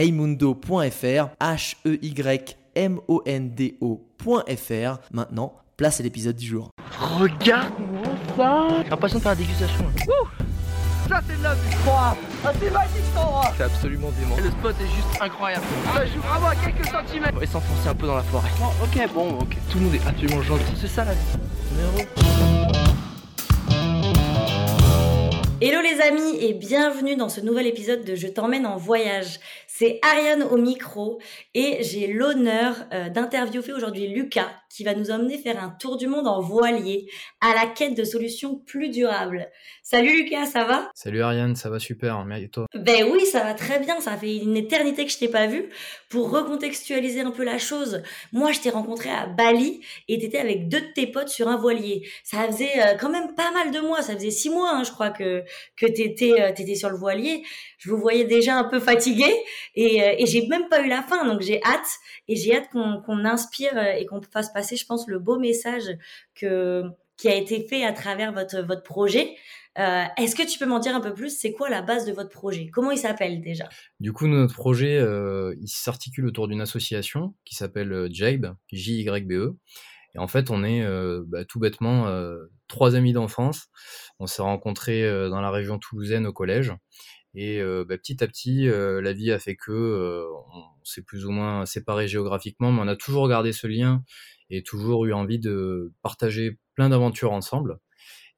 heymundo.fr, H-E-Y-M-O-N-D-O.fr. Maintenant, place à l'épisode du jour. Regarde-moi ça J'ai l'impression de faire la dégustation. là. ça c'est de la vue Ah c'est magique cet endroit C'est absolument dément. Et le spot est juste incroyable. Ça joue vraiment à quelques centimètres. On va s'enfoncer un peu dans la forêt. Oh, ok, bon, ok. Tout le monde est absolument gentil. C'est ça la vie. Hello les amis et bienvenue dans ce nouvel épisode de Je t'emmène en voyage. C'est Ariane au micro et j'ai l'honneur euh, d'interviewer aujourd'hui Lucas qui va nous emmener faire un tour du monde en voilier à la quête de solutions plus durables. Salut Lucas, ça va? Salut Ariane, ça va super, mais et toi? Ben oui, ça va très bien, ça fait une éternité que je t'ai pas vu. Pour recontextualiser un peu la chose, moi je t'ai rencontré à Bali et t'étais avec deux de tes potes sur un voilier. Ça faisait euh, quand même pas mal de mois, ça faisait six mois hein, je crois que, que t'étais euh, t'étais sur le voilier. Je vous voyais déjà un peu fatigué et, euh, et j'ai même pas eu la fin, donc j'ai hâte et j'ai hâte qu'on qu'on inspire et qu'on fasse passer, je pense, le beau message que qui a été fait à travers votre votre projet. Euh, Est-ce que tu peux m'en dire un peu plus? C'est quoi la base de votre projet? Comment il s'appelle déjà? Du coup, notre projet, euh, s'articule autour d'une association qui s'appelle euh, JYBE, J-Y-B-E. Et en fait, on est bah, tout bêtement trois amis d'enfance. On s'est rencontrés dans la région toulousaine au collège. Et bah, petit à petit, la vie a fait que on s'est plus ou moins séparés géographiquement, mais on a toujours gardé ce lien et toujours eu envie de partager plein d'aventures ensemble.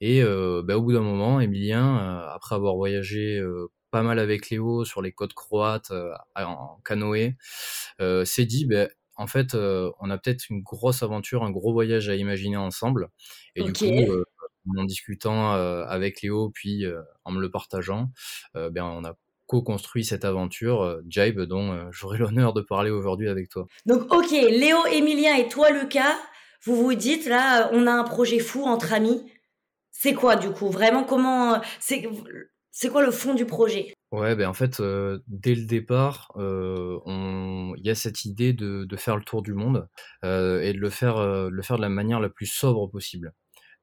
Et euh, bah, au bout d'un moment, Emilien, euh, après avoir voyagé euh, pas mal avec Léo sur les côtes croates en canoë, s'est dit, ben en fait, euh, on a peut-être une grosse aventure, un gros voyage à imaginer ensemble. Et Ok. du coup, euh, en discutant euh, avec Léo, puis en me le partageant, ben on a co-construit cette aventure, Jibe, dont j'aurai l'honneur de parler aujourd'hui avec toi. Donc ok, Léo, Emilien et toi Lucas, vous vous dites là, on a un projet fou entre amis. C'est quoi du coup? Vraiment comment C'est c'est quoi le fond du projet? Ouais, ben en fait, euh, dès le départ, euh, il y a cette idée de, faire le tour du monde euh, et de le faire, euh, de la manière la plus sobre possible.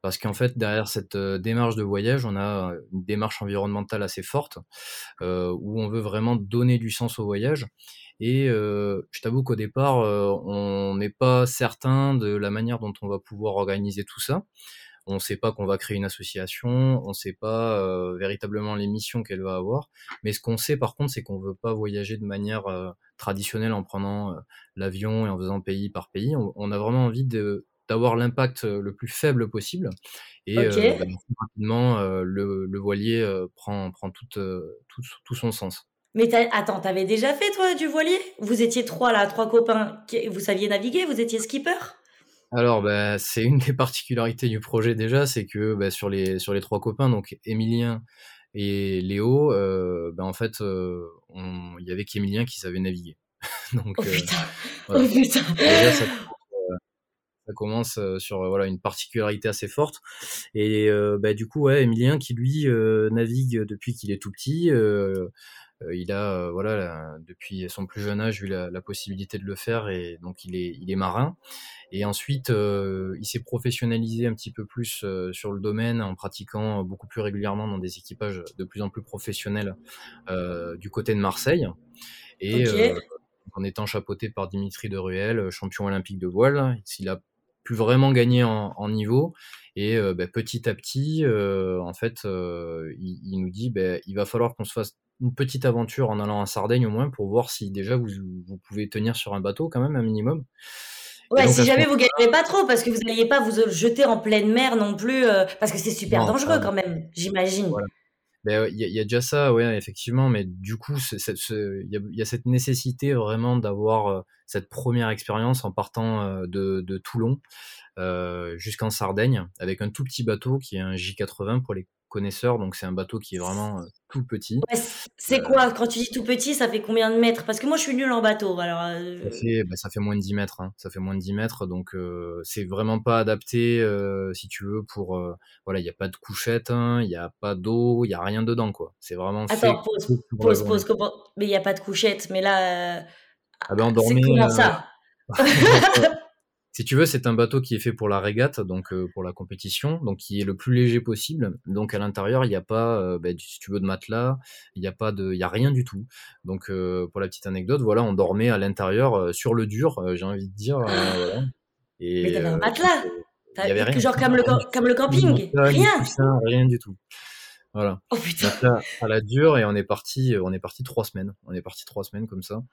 Parce qu'en fait, derrière cette euh, démarche de voyage, on a une démarche environnementale assez forte, euh, où on veut vraiment donner du sens au voyage. Et euh, je t'avoue qu'au départ, euh, on n'est pas certain de la manière dont on va pouvoir organiser tout ça. On ne sait pas qu'on va créer une association, on ne sait pas euh, véritablement les missions qu'elle va avoir. Mais ce qu'on sait par contre, c'est qu'on veut pas voyager de manière euh, traditionnelle en prenant euh, l'avion et en faisant pays par pays. On, on a vraiment envie de d'avoir l'impact le plus faible possible. Et bah, rapidement, le, le voilier prend, prend tout, tout, tout son sens. Mais attends, t'avais déjà fait toi du voilier? Vous étiez trois là, trois copains. Vous saviez naviguer? Vous étiez skipper? Alors, bah, c'est une des particularités du projet déjà, c'est que bah, sur les sur les trois copains, donc Émilien et Léo, euh, bah, en fait, euh, il y avait qu'Émilien qui savait naviguer. Donc, Oh euh, putain voilà. Oh putain déjà, ça, ça commence euh, sur voilà une particularité assez forte. Et euh, bah, du coup, ouais, Émilien qui lui euh, navigue depuis qu'il est tout petit. Euh, il a euh, voilà la- depuis son plus jeune âge eu la, la possibilité de le faire et donc il est il est marin. Et ensuite, euh, il s'est professionnalisé un petit peu plus euh, sur le domaine en pratiquant beaucoup plus régulièrement dans des équipages de plus en plus professionnels euh, du côté de Marseille. Et Ok. euh, en étant chapeauté par Dimitri de Ruel, champion olympique de voile, il a pu vraiment gagner en, en niveau. Et euh, bah, petit à petit, euh, en fait, euh, il, il nous dit, bah, il va falloir qu'on se fasse une petite aventure en allant à Sardaigne au moins pour voir si déjà vous, vous pouvez tenir sur un bateau quand même un minimum. Ouais, donc, si jamais vous gagnez pas trop, parce que vous n'alliez pas vous jeter en pleine mer non plus, euh, parce que c'est super Non, dangereux quand même, j'imagine. Voilà. Ben, il y, a- il y a déjà ça, ouais, effectivement, mais du coup, il y, a, il y a cette nécessité vraiment d'avoir euh, cette première expérience en partant de, de Toulon jusqu'en Sardaigne avec un tout petit bateau qui est un J80 pour les connaisseur, donc c'est un bateau qui est vraiment tout petit. c'est quoi Quand tu dis tout petit, ça fait combien de mètres? Parce que moi, je suis nul en bateau. Alors, ça, fait, bah, ça fait moins de 10 mètres. Hein. Ça fait moins de 10 mètres, donc c'est vraiment pas adapté, si tu veux, pour... voilà, il n'y a pas de couchette, hein, il n'y a pas d'eau, il n'y a rien dedans, quoi. C'est vraiment Attends, pause, pause, pause, Mais il n'y a pas de couchette, mais là... Ah ben, on dormait... ça? Si tu veux, c'est un bateau qui est fait pour la régate, donc euh, pour la compétition, donc qui est le plus léger possible. Donc à l'intérieur, il n'y a pas, euh, ben, si tu veux, de matelas, il n'y a pas de, il y a rien du tout. Donc euh, pour la petite anecdote, voilà, on dormait à l'intérieur sur le dur, j'ai envie de dire. voilà. Et, Mais t'avais un matelas il y avait rien. Genre comme le, comme le camping, rien. rien du tout. Voilà. Oh putain. à la dure et on est parti, on est parti trois semaines. On est parti trois semaines comme ça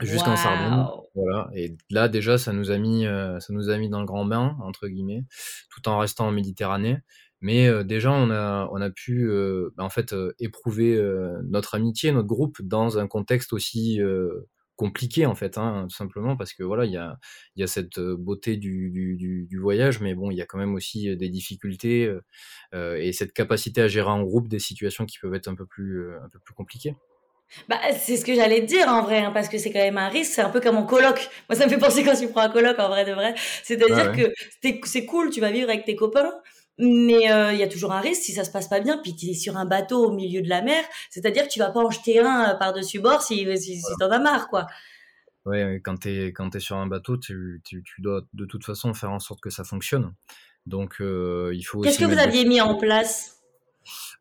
jusqu'en Sardaigne. Voilà. Et là, déjà, ça nous a mis, euh, ça nous a mis dans le grand bain entre guillemets, tout en restant en Méditerranée. Mais euh, déjà, on a, on a pu, euh, bah, en fait, éprouver notre amitié, notre groupe, dans un contexte aussi compliqué, en fait, hein, tout simplement, parce que voilà, il y a, y a cette beauté du, du, du, voyage, mais bon, il y a quand même aussi des difficultés et cette capacité à gérer en groupe des situations qui peuvent être un peu plus, un peu plus compliquées. Bah, c'est ce que j'allais te dire en vrai, hein, parce que c'est quand même un risque. C'est un peu comme en coloc. Moi, ça me fait penser quand tu prends un coloc en vrai de vrai. C'est-à-dire que c'est cool, tu vas vivre avec tes copains, mais euh, il y a toujours un risque si ça se passe pas bien. Puis tu es sur un bateau au milieu de la mer, c'est-à-dire que tu vas pas en jeter un euh, par-dessus bord si, si, si t'en as marre, quoi. Ouais, quand tu es, quand es sur un bateau, tu, tu, tu, dois de toute façon faire en sorte que ça fonctionne. Donc, euh, il faut. Qu'est-ce que vous aviez mis en place?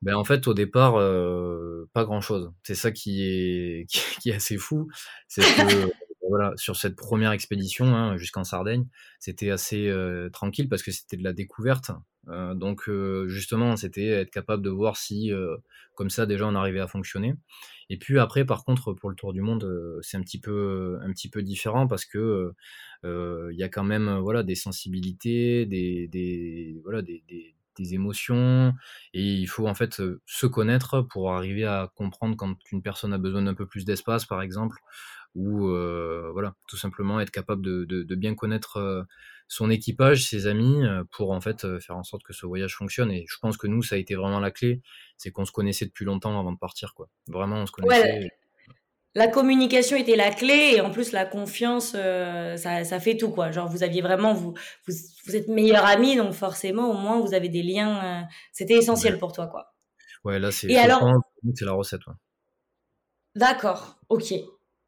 Ben en fait, au départ, euh, pas grand-chose. C'est ça qui est, qui est assez fou. C'est que voilà, sur cette première expédition hein, jusqu'en Sardaigne, c'était assez euh, tranquille parce que c'était de la découverte. Euh, donc justement, c'était être capable de voir si, comme ça, déjà, on arrivait à fonctionner. Et puis après, par contre, pour le tour du monde, c'est un petit peu, un petit peu différent parce que il y a quand même, voilà, des sensibilités, des, voilà, des des émotions et il faut en fait se connaître pour arriver à comprendre quand une personne a besoin d'un peu plus d'espace par exemple ou voilà tout simplement être capable de, bien connaître son équipage ses amis pour en fait faire en sorte que ce voyage fonctionne. Et je pense que nous ça a été vraiment la clé c'est qu'on se connaissait depuis longtemps avant de partir quoi. Vraiment on se connaissait la communication était la clé et en plus la confiance, euh, ça, ça, fait tout quoi. Genre vous aviez vraiment vous vous, vous êtes meilleurs amis donc forcément au moins vous avez des liens. Euh, c'était essentiel pour toi quoi. Ouais là c'est. Et alors c'est la recette. Ouais. D'accord, ok.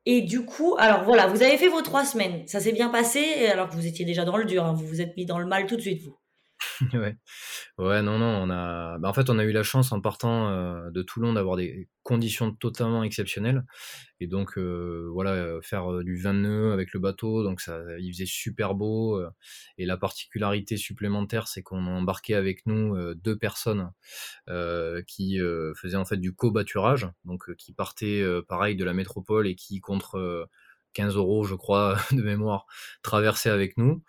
Et du coup, alors voilà, vous avez fait vos trois semaines, ça s'est bien passé alors que vous étiez déjà dans le dur, hein. vous vous êtes mis dans le mal tout de suite vous. ouais. ouais, non, non, on a, bah, en fait, on a eu la chance en partant euh, de Toulon d'avoir des conditions totalement exceptionnelles. Et donc, euh, voilà, euh, faire du 20 nœuds avec le bateau, donc ça, il faisait super beau. et la particularité supplémentaire, c'est qu'on a embarqué avec nous deux personnes qui faisaient en fait du cobaturage, donc qui partaient pareil de la métropole et qui contre 15 euros, je crois, de mémoire, traversaient avec nous.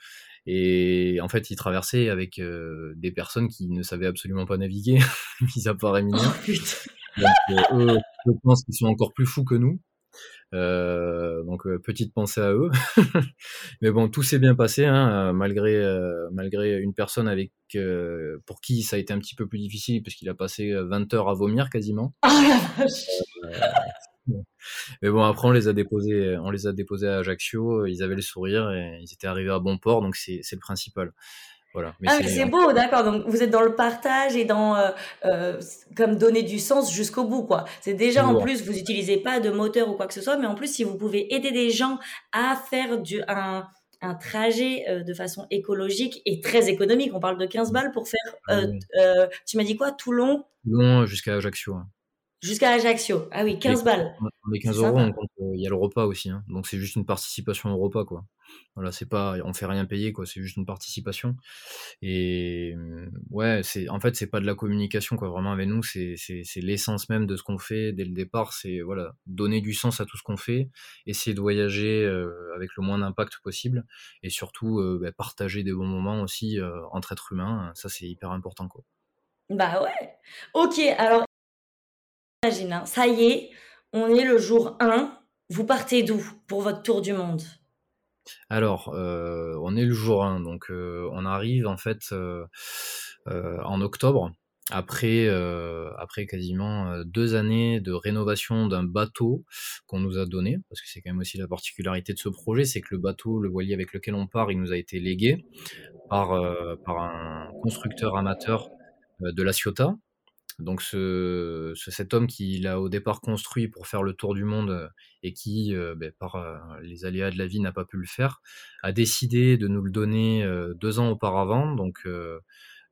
Et en fait, ils traversaient avec euh, des personnes qui ne savaient absolument pas naviguer, mis à part Emilia. Oh, donc, euh, eux, je pense qu'ils sont encore plus fous que nous. Euh, donc petite pensée à eux. Mais bon, tout s'est bien passé, hein, malgré malgré une personne avec pour qui ça a été un petit peu plus difficile parce qu'il a passé 20 heures à vomir quasiment. Mais bon, après, on les a déposés, on les a déposés à Ajaccio, ils avaient le sourire et ils étaient arrivés à bon port, donc c'est le principal. Voilà. Mais ah, c'est beau, d'accord. Donc vous êtes dans le partage et dans euh, euh, comme donner du sens jusqu'au bout, quoi. C'est déjà en plus, vous n'utilisez pas de moteur ou quoi que ce soit, mais en plus, si vous pouvez aider des gens à faire du un, un trajet euh, de façon écologique et très économique. On parle de 15 balles pour faire. Ah tu m'as dit quoi Toulon? Toulon jusqu'à Ajaccio. Hein. Jusqu'à Ajaccio. Ah oui, 15 balles. Les 15 euros, euh, il y a le repas aussi. Hein. Donc c'est juste une participation au repas, quoi. Voilà, c'est pas, on fait rien payer, quoi. C'est juste une participation. Et mmh, ouais, c'est, en fait, c'est pas de la communication, quoi. Vraiment avec nous, c'est, c'est, l'essence même de ce qu'on fait dès le départ. C'est voilà, donner du sens à tout ce qu'on fait, essayer de voyager euh, avec le moins d'impact possible, et surtout euh, bah, partager des bons moments aussi entre êtres humains. Ça, c'est hyper important, quoi. Bah ouais. Ok, alors hein, ça y est, on est le jour 1, Vous partez d'où pour votre tour du monde? Alors, on est le jour 1, donc on arrive en fait en octobre après, euh, quasiment euh, deux années de rénovation d'un bateau qu'on nous a donné, parce que c'est quand même aussi la particularité de ce projet, c'est que le bateau, le voilier avec lequel on part, il nous a été légué par, euh, par un constructeur amateur de la Ciotat. Donc ce, cet homme qui l'a au départ construit pour faire le tour du monde et qui, ben, par les aléas de la vie, n'a pas pu le faire, a décidé de nous le donner deux ans auparavant. Donc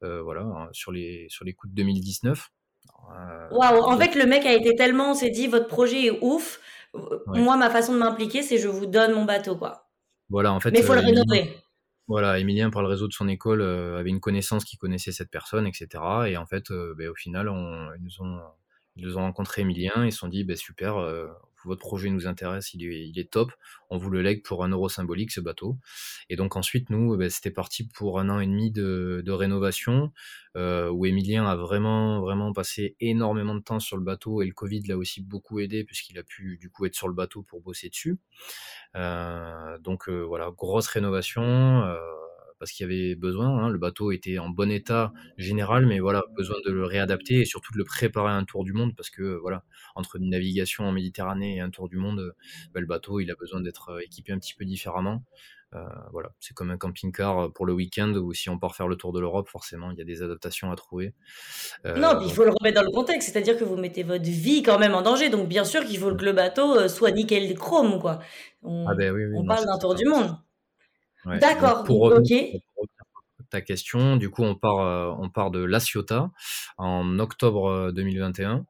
euh, voilà, hein, sur les, sur les coups de 2019. Euh, Waouh, en fait, le mec a été tellement, on s'est dit, votre projet est ouf. Moi, ma façon de m'impliquer, c'est je vous donne mon bateau, quoi. Voilà, en fait. Mais il faut le euh, rénover. Voilà, Emilien, par le réseau de son école, avait une connaissance qui connaissait cette personne, etc. Et en fait, ben, au final, on, ils, nous ont, ils ont rencontré Emilien, ils se sont dit, ben, super, votre projet nous intéresse, il est, top, on vous le lègue pour un euro symbolique ce bateau. Et donc ensuite, nous, ben, c'était parti pour un an et demi de, de rénovation, euh, où Emilien a vraiment, vraiment passé énormément de temps sur le bateau, et le Covid l'a aussi beaucoup aidé, puisqu'il a pu du coup être sur le bateau pour bosser dessus. Euh, donc euh, voilà, grosse rénovation. Euh, parce qu'il y avait besoin. Hein. Le bateau était en bon état général, mais voilà, besoin de le réadapter et surtout de le préparer à un tour du monde parce que voilà, entre une navigation en Méditerranée et un tour du monde, bah, le bateau il a besoin d'être euh, équipé un petit peu différemment. Euh, voilà, c'est comme un camping-car pour le week-end ou si on part faire le tour de l'Europe, forcément, il y a des adaptations à trouver. Euh, non, il faut le remettre dans le contexte, c'est-à-dire que vous mettez votre vie quand même en danger, donc bien sûr qu'il faut que le bateau soit nickel chrome, quoi. On, ah ben on parle d'un tour du monde. D'accord, ok. ta question, du coup, on part, euh, on part de La Ciotat en octobre 2021 euh,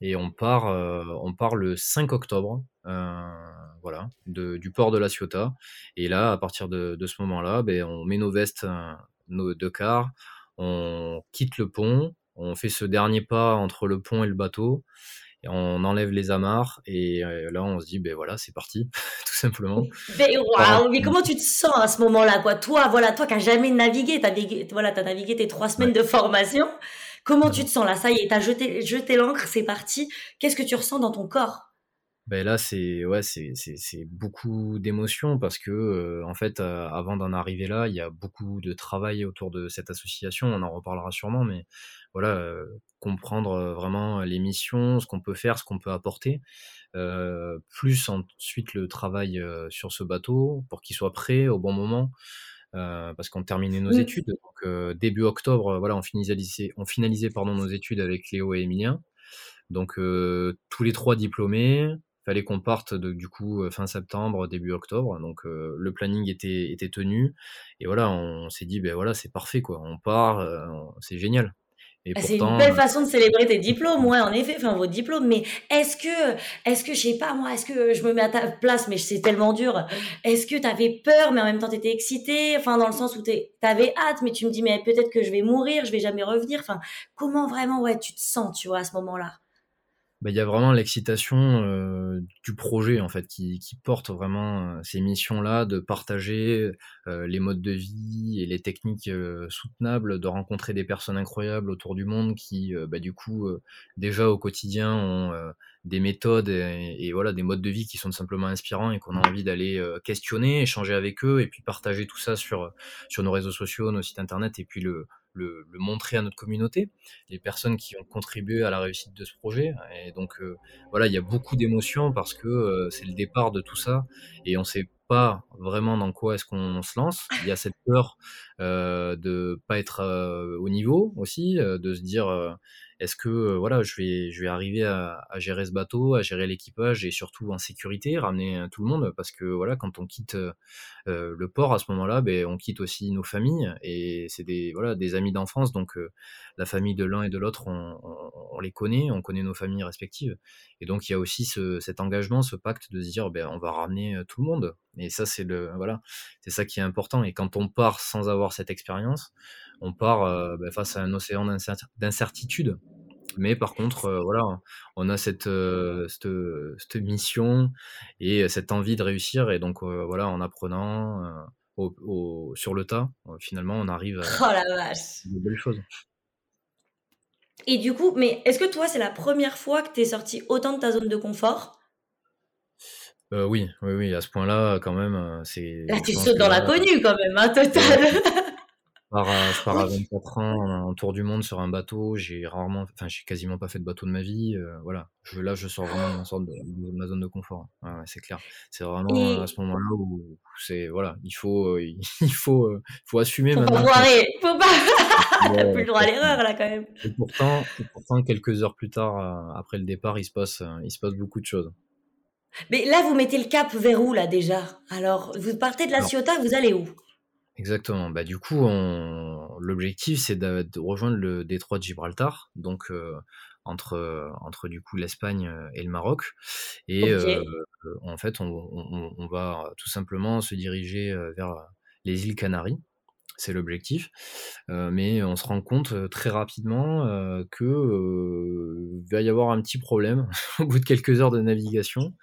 et on part, euh, on part le 5 octobre, voilà, de, du port de La Ciotat. Et là, à partir de, de ce moment-là, ben, on met nos vestes, nos deux quarts, on quitte le pont, on fait ce dernier pas entre le pont et le bateau on enlève les amarres et euh, là on se dit ben voilà c'est parti tout simplement. Mais, mais comment tu te sens à ce moment-là quoi? Toi voilà toi qui n'as jamais navigué, t'as voilà as navigué tes trois semaines de formation. Comment tu te sens là? Ça y est, t'as jeté jeté l'encre, c'est parti. Qu'est-ce que tu ressens dans ton corps? Ben là, c'est ouais, c'est c'est beaucoup d'émotions parce que euh, en fait, euh, avant d'en arriver là, il y a beaucoup de travail autour de cette association. On en reparlera sûrement, mais voilà, euh, comprendre vraiment les missions, ce qu'on peut faire, ce qu'on peut apporter. plus ensuite le travail sur ce bateau pour qu'il soit prêt au bon moment. parce qu'on terminait nos études. Donc début octobre, voilà, on finalisait, on finalisait pardon nos études avec Léo et Emilien. Donc tous les trois diplômés, fallait qu'on parte de, du coup euh, fin septembre, début octobre. Donc euh, le planning était, était tenu. Et voilà, on, s'est dit, ben voilà, c'est parfait, quoi. On part, euh, c'est génial. Ah, c'est une belle façon de célébrer tes diplômes, ouais, en effet, enfin vos diplômes. Mais est-ce que, est-ce que, je sais pas moi, est-ce que je me mets à ta place, mais c'est tellement dur. Est-ce que tu avais peur, mais en même temps tu étais excité, enfin dans le sens où tu avais hâte, mais tu me dis mais peut-être que je vais mourir, je vais jamais revenir. Enfin, comment vraiment ouais tu te sens, tu vois, à ce moment-là? Bah, il y a vraiment l'excitation euh, du projet en fait qui, qui porte vraiment euh, ces missions-là de partager euh, les modes de vie et les techniques soutenables, de rencontrer des personnes incroyables autour du monde qui bah, du coup déjà au quotidien ont des méthodes et, et, voilà des modes de vie qui sont simplement inspirants et qu'on a envie d'aller questionner, échanger avec eux et puis partager tout ça sur sur nos réseaux sociaux, nos sites internet et puis le le, montrer à notre communauté, les personnes qui ont contribué à la réussite de ce projet. Et donc euh, voilà, il y a beaucoup d'émotions parce que euh, c'est le départ de tout ça et on sait pas vraiment dans quoi est-ce qu'on se lance. Il y a cette peur euh, de pas être euh, au niveau aussi, de se dire est-ce que euh, voilà, je vais, je vais arriver à, gérer ce bateau, à gérer l'équipage et surtout en sécurité, ramener euh, tout le monde? Parce que voilà, quand on quitte euh, le port à ce moment-là, ben, on quitte aussi nos familles et c'est des voilà des amis d'enfance donc la famille de l'un et de l'autre on, les connaît, on connaît nos familles respectives et donc il y a aussi ce, cet engagement, ce pacte de se dire ben on va ramener tout le monde et ça c'est le voilà c'est ça qui est important et quand on part sans avoir cette expérience on part ben, face à un océan d'incertitude mais par contre, euh, voilà, on a cette, euh, cette, cette, mission et cette envie de réussir. Et donc, euh, voilà, en apprenant au, sur le tas, finalement, on arrive à oh la vache. de belles choses. Et du coup, mais est-ce que toi, c'est la première fois que tu es sorti autant de ta zone de confort? Oui, oui, oui, à ce point-là, quand même, c'est. Là, tu sautes dans l'inconnu, quand même, hein, total. je pars à 24 ans en tour du monde sur un bateau. J'ai rarement, enfin, j'ai quasiment pas fait de bateau de ma vie. voilà, je, là, je sors vraiment de, ma zone de confort. Ouais, c'est clair. C'est vraiment à ce moment-là où c'est, voilà, il faut, il faut, faut assumer. Faut pas faut pas. T'as plus le droit à l'erreur là quand même. Et pourtant, pourtant, quelques heures plus tard, après le départ, il se passe, il se passe beaucoup de choses. Mais là, vous mettez le cap vers où là déjà? Alors, vous partez de la Ciotat, vous allez où? Exactement. Bah, du coup, l'objectif, c'est de, rejoindre le détroit de Gibraltar, donc entre, entre du coup l'Espagne et le Maroc. Et en fait, on, va tout simplement se diriger vers les îles Canaries. C'est l'objectif. mais on se rend compte très rapidement que va y avoir un petit problème au bout de quelques heures de navigation.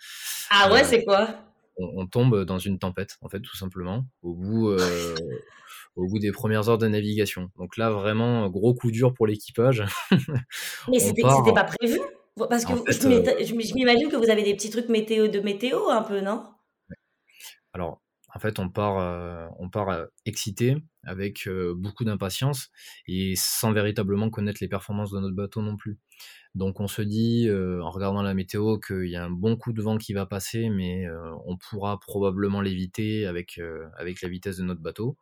Ah ouais, c'est quoi? On, tombe dans une tempête, en fait, tout simplement, au bout, euh, au bout des premières heures de navigation. Donc là, vraiment, gros coup dur pour l'équipage. Mais c'était pas prévu? Parce que euh, je m'imagine que vous avez des petits trucs météo de météo un peu, non? Alors, en fait, on part, euh, on part excité, avec beaucoup d'impatience et sans véritablement connaître les performances de notre bateau non plus. Donc on se dit, en regardant la météo, qu'il y a un bon coup de vent qui va passer, mais on pourra probablement l'éviter avec, avec la vitesse de notre bateau.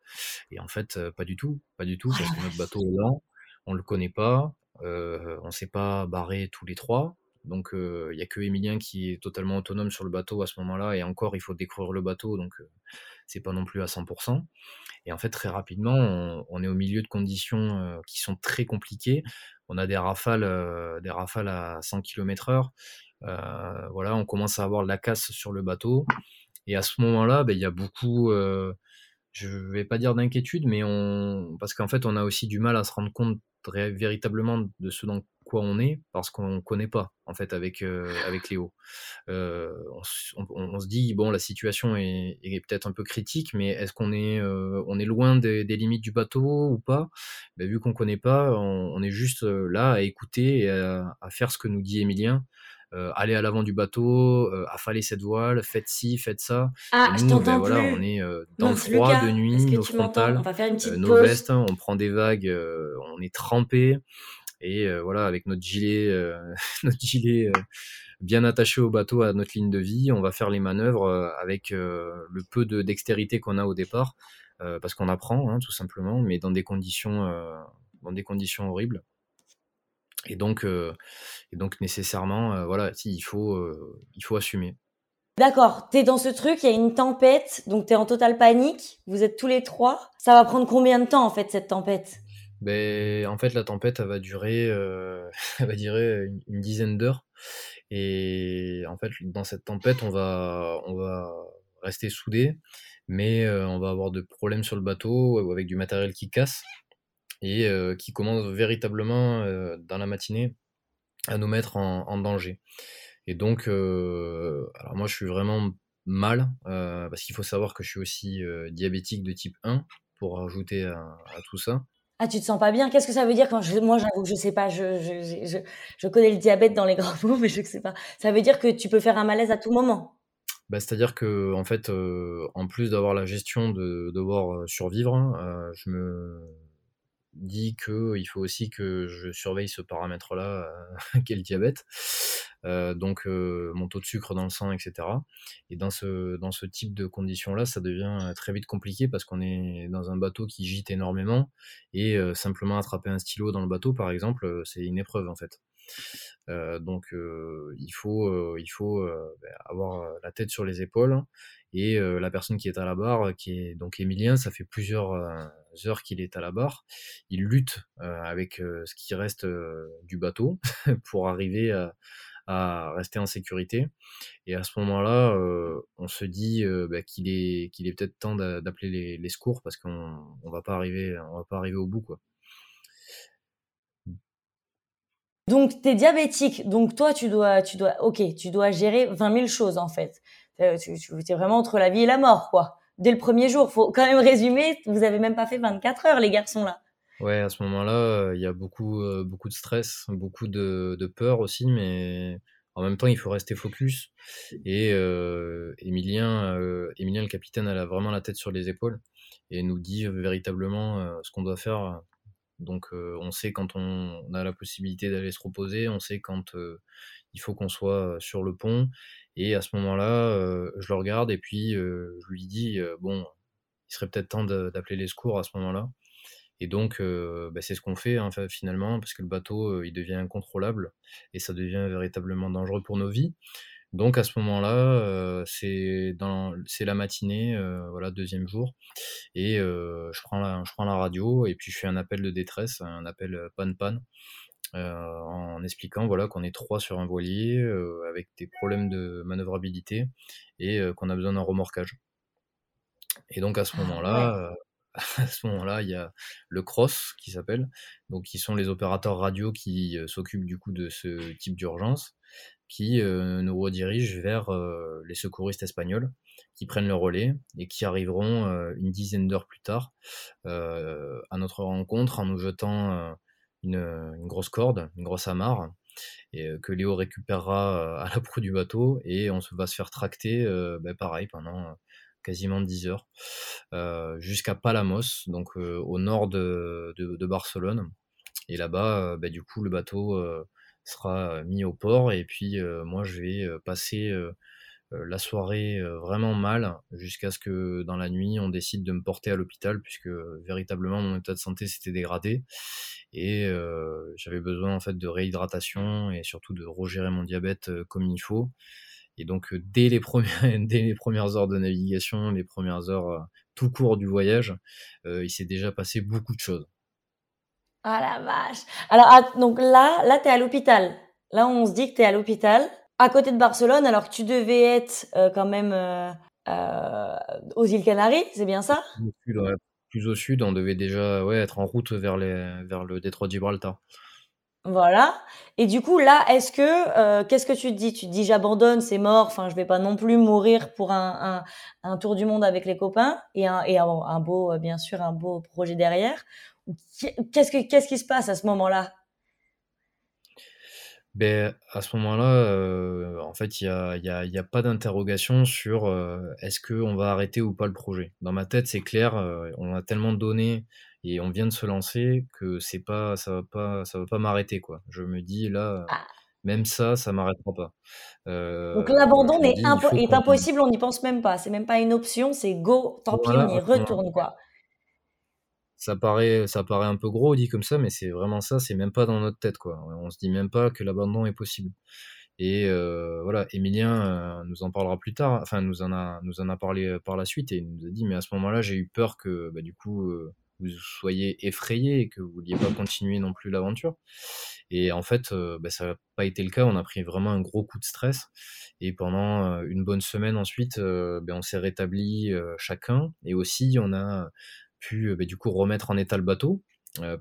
Et en fait, pas du tout, pas du tout, parce que notre bateau est lent, on le connaît pas, on ne s'est pas barré tous les trois. Donc il n'y a que Emilien qui est totalement autonome sur le bateau à ce moment-là, et encore il faut découvrir le bateau, donc c'est pas non plus à 100%. Et en fait très rapidement, on, est au milieu de conditions qui sont très compliquées. On a des rafales, des rafales à 100 km/h. voilà, on commence à avoir de la casse sur le bateau. Et à ce moment-là, ben, il y a beaucoup, je vais pas dire d'inquiétude, mais on, parce qu'en fait, on a aussi du mal à se rendre compte véritablement de ce dans quoi on est parce qu'on connaît pas en fait avec euh, avec Léo. Euh, on, se dit bon la situation est, peut-être un peu critique, mais est-ce qu'on est euh, on est loin des, limites du bateau ou pas? Ben, Vu qu'on connaît pas, on, est juste là à écouter et à, faire ce que nous dit Emilien. Aller à l'avant du bateau, affaler cette voile, faites ci, faites ça. Ah, je ben, voilà, on est dans le froid de nuit, nos frontales, nos vestes, on prend des vagues, on est trempé. Et voilà, avec notre gilet, notre gilet bien attaché au bateau à notre ligne de vie, on va faire les manœuvres avec le peu de dextérité qu'on a au départ, parce qu'on apprend, hein, tout simplement, mais dans des conditions, dans des conditions horribles. Et donc, et donc nécessairement, voilà, si, il faut, il faut assumer. D'accord, t'es dans ce truc, il y a une tempête, donc t'es en totale panique, vous êtes tous les trois. Ça va prendre combien de temps en fait cette tempête? Ben, en fait, la tempête, elle va durer, euh, elle va durer une, dizaine d'heures. Et en fait, dans cette tempête, on va, on va rester soudés, mais euh, on va avoir de problèmes sur le bateau avec du matériel qui casse et euh, qui commence véritablement dans la matinée à nous mettre en, danger. Et donc, alors moi, je suis vraiment mal parce qu'il faut savoir que je suis aussi diabétique de type 1 pour ajouter à tout ça. Ah, tu te sens pas bien? Qu'est-ce que ça veut dire quand je, moi j'avoue que je sais pas, je, je, je, je, connais le diabète dans les grands mots, mais je sais pas. Ça veut dire que tu peux faire un malaise à tout moment? Bah, C'est-à-dire que en fait, euh, en plus d'avoir la gestion de devoir survivre, hein, euh, je me dis qu'il faut aussi que je surveille ce paramètre-là, qu'est le diabète. Euh, donc euh, mon taux de sucre dans le sang, etc. Et dans ce, dans ce type de conditions-là, ça devient euh, très vite compliqué parce qu'on est dans un bateau qui gîte énormément et simplement attraper un stylo dans le bateau, par exemple, c'est une épreuve en fait. donc il faut, il faut ben, avoir la tête sur les épaules et la personne qui est à la barre, qui est donc Emilien, ça fait plusieurs heures qu'il est à la barre. Il lutte avec ce qui reste du bateau pour arriver à, à rester en sécurité. Et à ce moment-là, euh, on se dit euh, bah, qu'il est, qu'il est peut-être temps d'appeler les, secours parce qu'on on va pas arriver, on va pas arriver au bout, quoi. Donc, tu es diabétique. Donc, toi, tu dois, tu dois, ok, tu dois gérer 20 000 choses, en fait. Euh, tu, es vraiment entre la vie et la mort, quoi. Dès le premier jour, faut quand même résumer, vous avez même pas fait 24 heures, les garçons, là. Ouais, à ce moment-là, il y a beaucoup, beaucoup de stress, beaucoup de, peur aussi, mais en même temps, il faut rester focus. Et euh, Emilien, euh, le capitaine, a vraiment la tête sur les épaules et nous dit véritablement euh, ce qu'on doit faire. Donc, on sait quand on, a la possibilité d'aller se reposer, on sait quand il faut qu'on soit sur le pont. Et à ce moment-là, je le regarde et puis je lui dis bon, il serait peut-être temps d'appeler les secours à ce moment-là. Et donc, bah, c'est ce qu'on fait hein, finalement, parce que le bateau, il devient incontrôlable et ça devient véritablement dangereux pour nos vies. Donc à ce moment-là, c'est dans c'est la matinée, voilà deuxième jour, et je prends la je prends la radio et puis je fais un appel de détresse, un appel pan pan, en expliquant voilà qu'on est trois sur un voilier avec des problèmes de manœuvrabilité et qu'on a besoin d'un remorquage. Et donc à ce ah moment-là, à ce moment-là, il y a le CROSS qui s'appelle, donc qui sont les opérateurs radio qui euh, s'occupent du coup de ce type d'urgence, qui euh, nous redirigent vers euh, les secouristes espagnols qui prennent le relais et qui arriveront une dizaine d'heures plus tard à notre rencontre en nous jetant une, grosse corde, une grosse amarre, que Léo récupérera à la proue du bateau et on va se faire tracter, ben, pareil, pendant quasiment 10 heures, euh, jusqu'à Palamos, donc euh, au nord de, Barcelone. Et là-bas, euh, bah, du coup, le bateau sera mis au port. Et puis moi, je vais passer la soirée vraiment mal jusqu'à ce que dans la nuit on décide de me porter à l'hôpital puisque véritablement mon état de santé s'était dégradé. Et j'avais besoin en fait de réhydratation et surtout de regérer mon diabète comme il faut et donc, euh, dès les, premières, dès les premières heures de navigation, les premières heures euh, tout court du voyage, euh, il s'est déjà passé beaucoup de choses. Ah la vache Alors, donc là, là tu es à l'hôpital. Là, on se dit que tu es à l'hôpital, à côté de Barcelone, alors que tu devais être quand même aux îles Canaries, c'est bien ça? Plus au sud, on devait déjà ouais, être en route vers, les, vers le détroit de Gibraltar. Voilà. Et du coup, là, est-ce que, euh, qu'est-ce que tu te dis? Tu te dis, j'abandonne, c'est mort. Enfin, je vais pas non plus mourir pour un, un, tour du monde avec les copains et un, et un, beau, euh, bien sûr, un beau projet derrière? Qu'est-ce que, qu'est-ce qui se passe à ce moment-là? Ben, à ce moment-là, euh, en fait, il n'y a, a, a, pas d'interrogation sur est-ce qu'on va arrêter ou pas le projet? Dans ma tête, c'est clair, on a tellement donné et on vient de se lancer que c'est pas ça va pas ça va pas m'arrêter quoi. Je me dis là ah. même ça ça m'arrêtera pas. Euh, Donc l'abandon est, est impossible, on n'y pense même pas, c'est même pas une option, c'est go, tant pis, on y retourne quoi. Ça paraît, ça paraît un peu gros dit comme ça, mais c'est vraiment ça, c'est même pas dans notre tête quoi. On se dit même pas que l'abandon est possible. Et euh, voilà, Emilien euh, nous en parlera plus tard, enfin nous en a, nous en a parlé par la suite et il nous a dit mais à ce moment-là j'ai eu peur que bah, du coup vous soyez effrayé et que vous vouliez pas continuer non plus l'aventure. Et en fait, euh, bah, ça n'a pas été le cas. On a pris vraiment un gros coup de stress. Et pendant euh, une bonne semaine ensuite, euh, bah, on s'est rétabli chacun. Et aussi, on a pu bah, du coup remettre en état le bateau.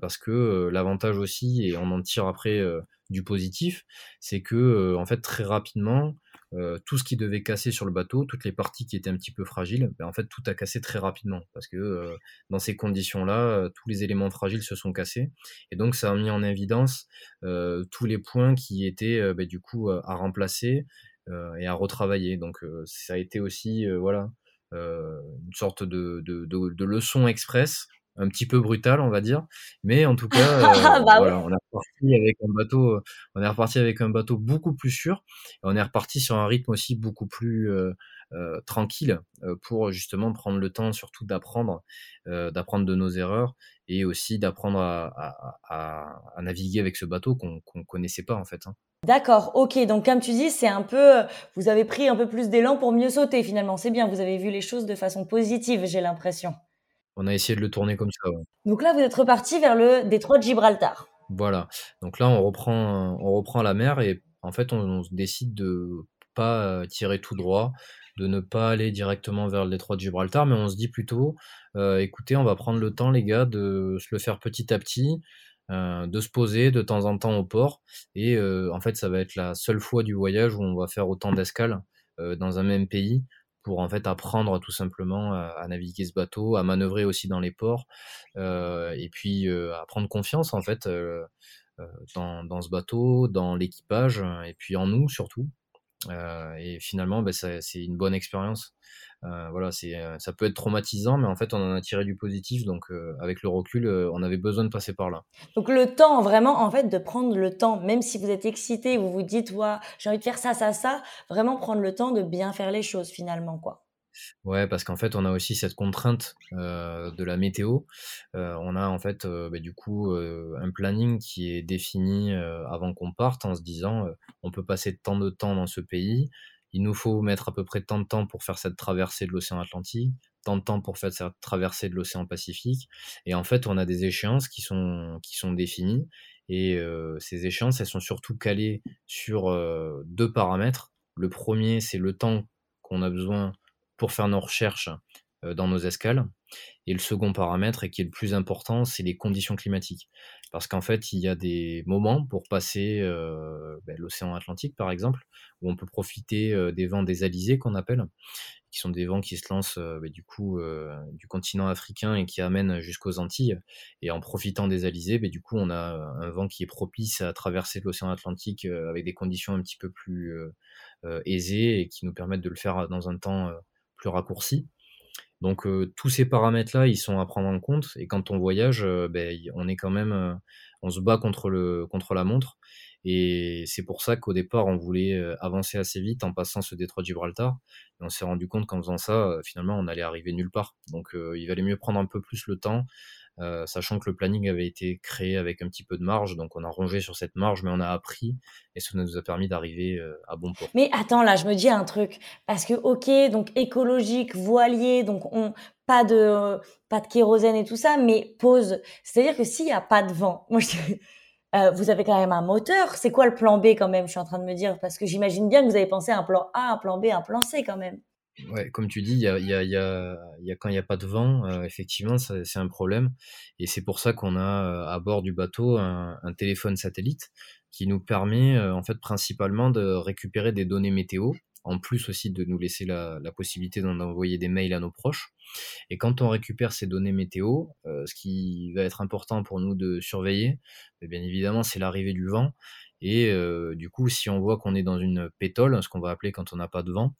parce que l'avantage aussi, et on en tire après du positif, c'est que en fait très rapidement, euh, tout ce qui devait casser sur le bateau, toutes les parties qui étaient un petit peu fragiles, ben, en fait tout a cassé très rapidement parce que euh, dans ces conditions-là, euh, tous les éléments fragiles se sont cassés et donc ça a mis en évidence tous les points qui étaient ben, du coup à remplacer et à retravailler. Donc ça a été aussi voilà une sorte de, de, de, de leçon express un petit peu brutal, on va dire. Mais en tout cas, euh, bah voilà, on est reparti avec un bateau, on est reparti avec un bateau beaucoup plus sûr. Et on est reparti sur un rythme aussi beaucoup plus euh, tranquille pour justement prendre le temps, surtout d'apprendre, d'apprendre de nos erreurs et aussi d'apprendre à, naviguer avec ce bateau qu'on ne connaissait pas en fait. Hein. D'accord, ok. Donc comme tu dis, c'est un peu, vous avez pris un peu plus d'élan pour mieux sauter finalement. C'est bien, vous avez vu les choses de façon positive, j'ai l'impression on a essayé de le tourner comme ça. Donc là, vous êtes reparti vers le détroit de Gibraltar. Voilà. Donc là, on reprend, on reprend la mer et en fait, on, décide de pas tirer tout droit, de ne pas aller directement vers le détroit de Gibraltar, mais on se dit plutôt, euh, écoutez, on va prendre le temps, les gars, de se le faire petit à petit, euh, de se poser de temps en temps au port. Et euh, en fait, ça va être la seule fois du voyage où on va faire autant d'escales dans un même pays pour en fait apprendre tout simplement à, naviguer ce bateau, à manœuvrer aussi dans les ports, euh, et puis euh, à prendre confiance en fait. Euh, dans, ce bateau, dans l'équipage, et puis en nous surtout. et finalement, bah, c'est une bonne expérience. Voilà, c'est, ça peut être traumatisant, mais en fait, on en a tiré du positif. Donc, avec le recul, on avait besoin de passer par là. Donc, le temps, vraiment, en fait, de prendre le temps, même si vous êtes excité, vous vous dites, ouais, j'ai envie de faire ça, ça, ça, vraiment prendre le temps de bien faire les choses finalement, quoi. Ouais, parce qu'en fait, on a aussi cette contrainte de la météo. on a en fait, bah, du coup, un planning qui est défini avant qu'on parte en se disant, on peut passer tant de temps dans ce pays, il nous faut mettre à peu près tant de temps pour faire cette traversée de l'océan Atlantique, tant de temps pour faire cette traversée de l'océan Pacifique. Et en fait, on a des échéances qui sont, qui sont définies. Et ces échéances, elles sont surtout calées sur deux paramètres. Le premier, c'est le temps qu'on a besoin pour faire nos recherches dans nos escales. Et le second paramètre, et qui est le plus important, c'est les conditions climatiques. Parce qu'en fait, il y a des moments pour passer ben, l'océan Atlantique, par exemple, où on peut profiter des vents des alizés qu'on appelle, qui sont des vents qui se lancent ben, du coup du continent africain et qui amènent jusqu'aux Antilles. Et en profitant des alizés, ben, du coup, on a un vent qui est propice à traverser l'océan Atlantique avec des conditions un petit peu plus aisées et qui nous permettent de le faire dans un temps plus raccourci. Donc tous ces paramètres-là, ils sont à prendre en compte. Et quand on voyage, ben, on est quand même, on se bat contre le contre la montre. Et c'est pour ça qu'au départ, on voulait avancer assez vite en passant ce détroit de Gibraltar. Et on s'est rendu compte qu'en faisant ça, finalement, on allait arriver nulle part. Donc il valait mieux prendre un peu plus le temps, euh, sachant que le planning avait été créé avec un petit peu de marge, donc on a rongé sur cette marge, mais on a appris et ça nous a permis d'arriver euh, à bon port. Mais attends, là, je me dis un truc, parce que ok, donc écologique, voilier, donc on pas de pas de kérosène et tout ça, mais pause. C'est-à-dire que s'il n'y a pas de vent, moi je euh, vous avez quand même un moteur. C'est quoi le plan B quand même? Je suis en train de me dire parce que j'imagine bien que vous avez pensé à un plan A, un plan B, un plan C quand même. Ouais, comme tu dis, il y a, quand il n'y a pas de vent, euh, effectivement, c'est un problème. Et c'est pour ça qu'on a euh, à bord du bateau un, téléphone satellite qui nous permet euh, en fait principalement de récupérer des données météo, en plus aussi de nous laisser la, possibilité d'envoyer des mails à nos proches. Et quand on récupère ces données météo, ce qui va être important pour nous de surveiller, eh bien évidemment, c'est l'arrivée du vent. Et du coup, si on voit qu'on est dans une pétole, ce qu'on va appeler quand on n'a pas de vent,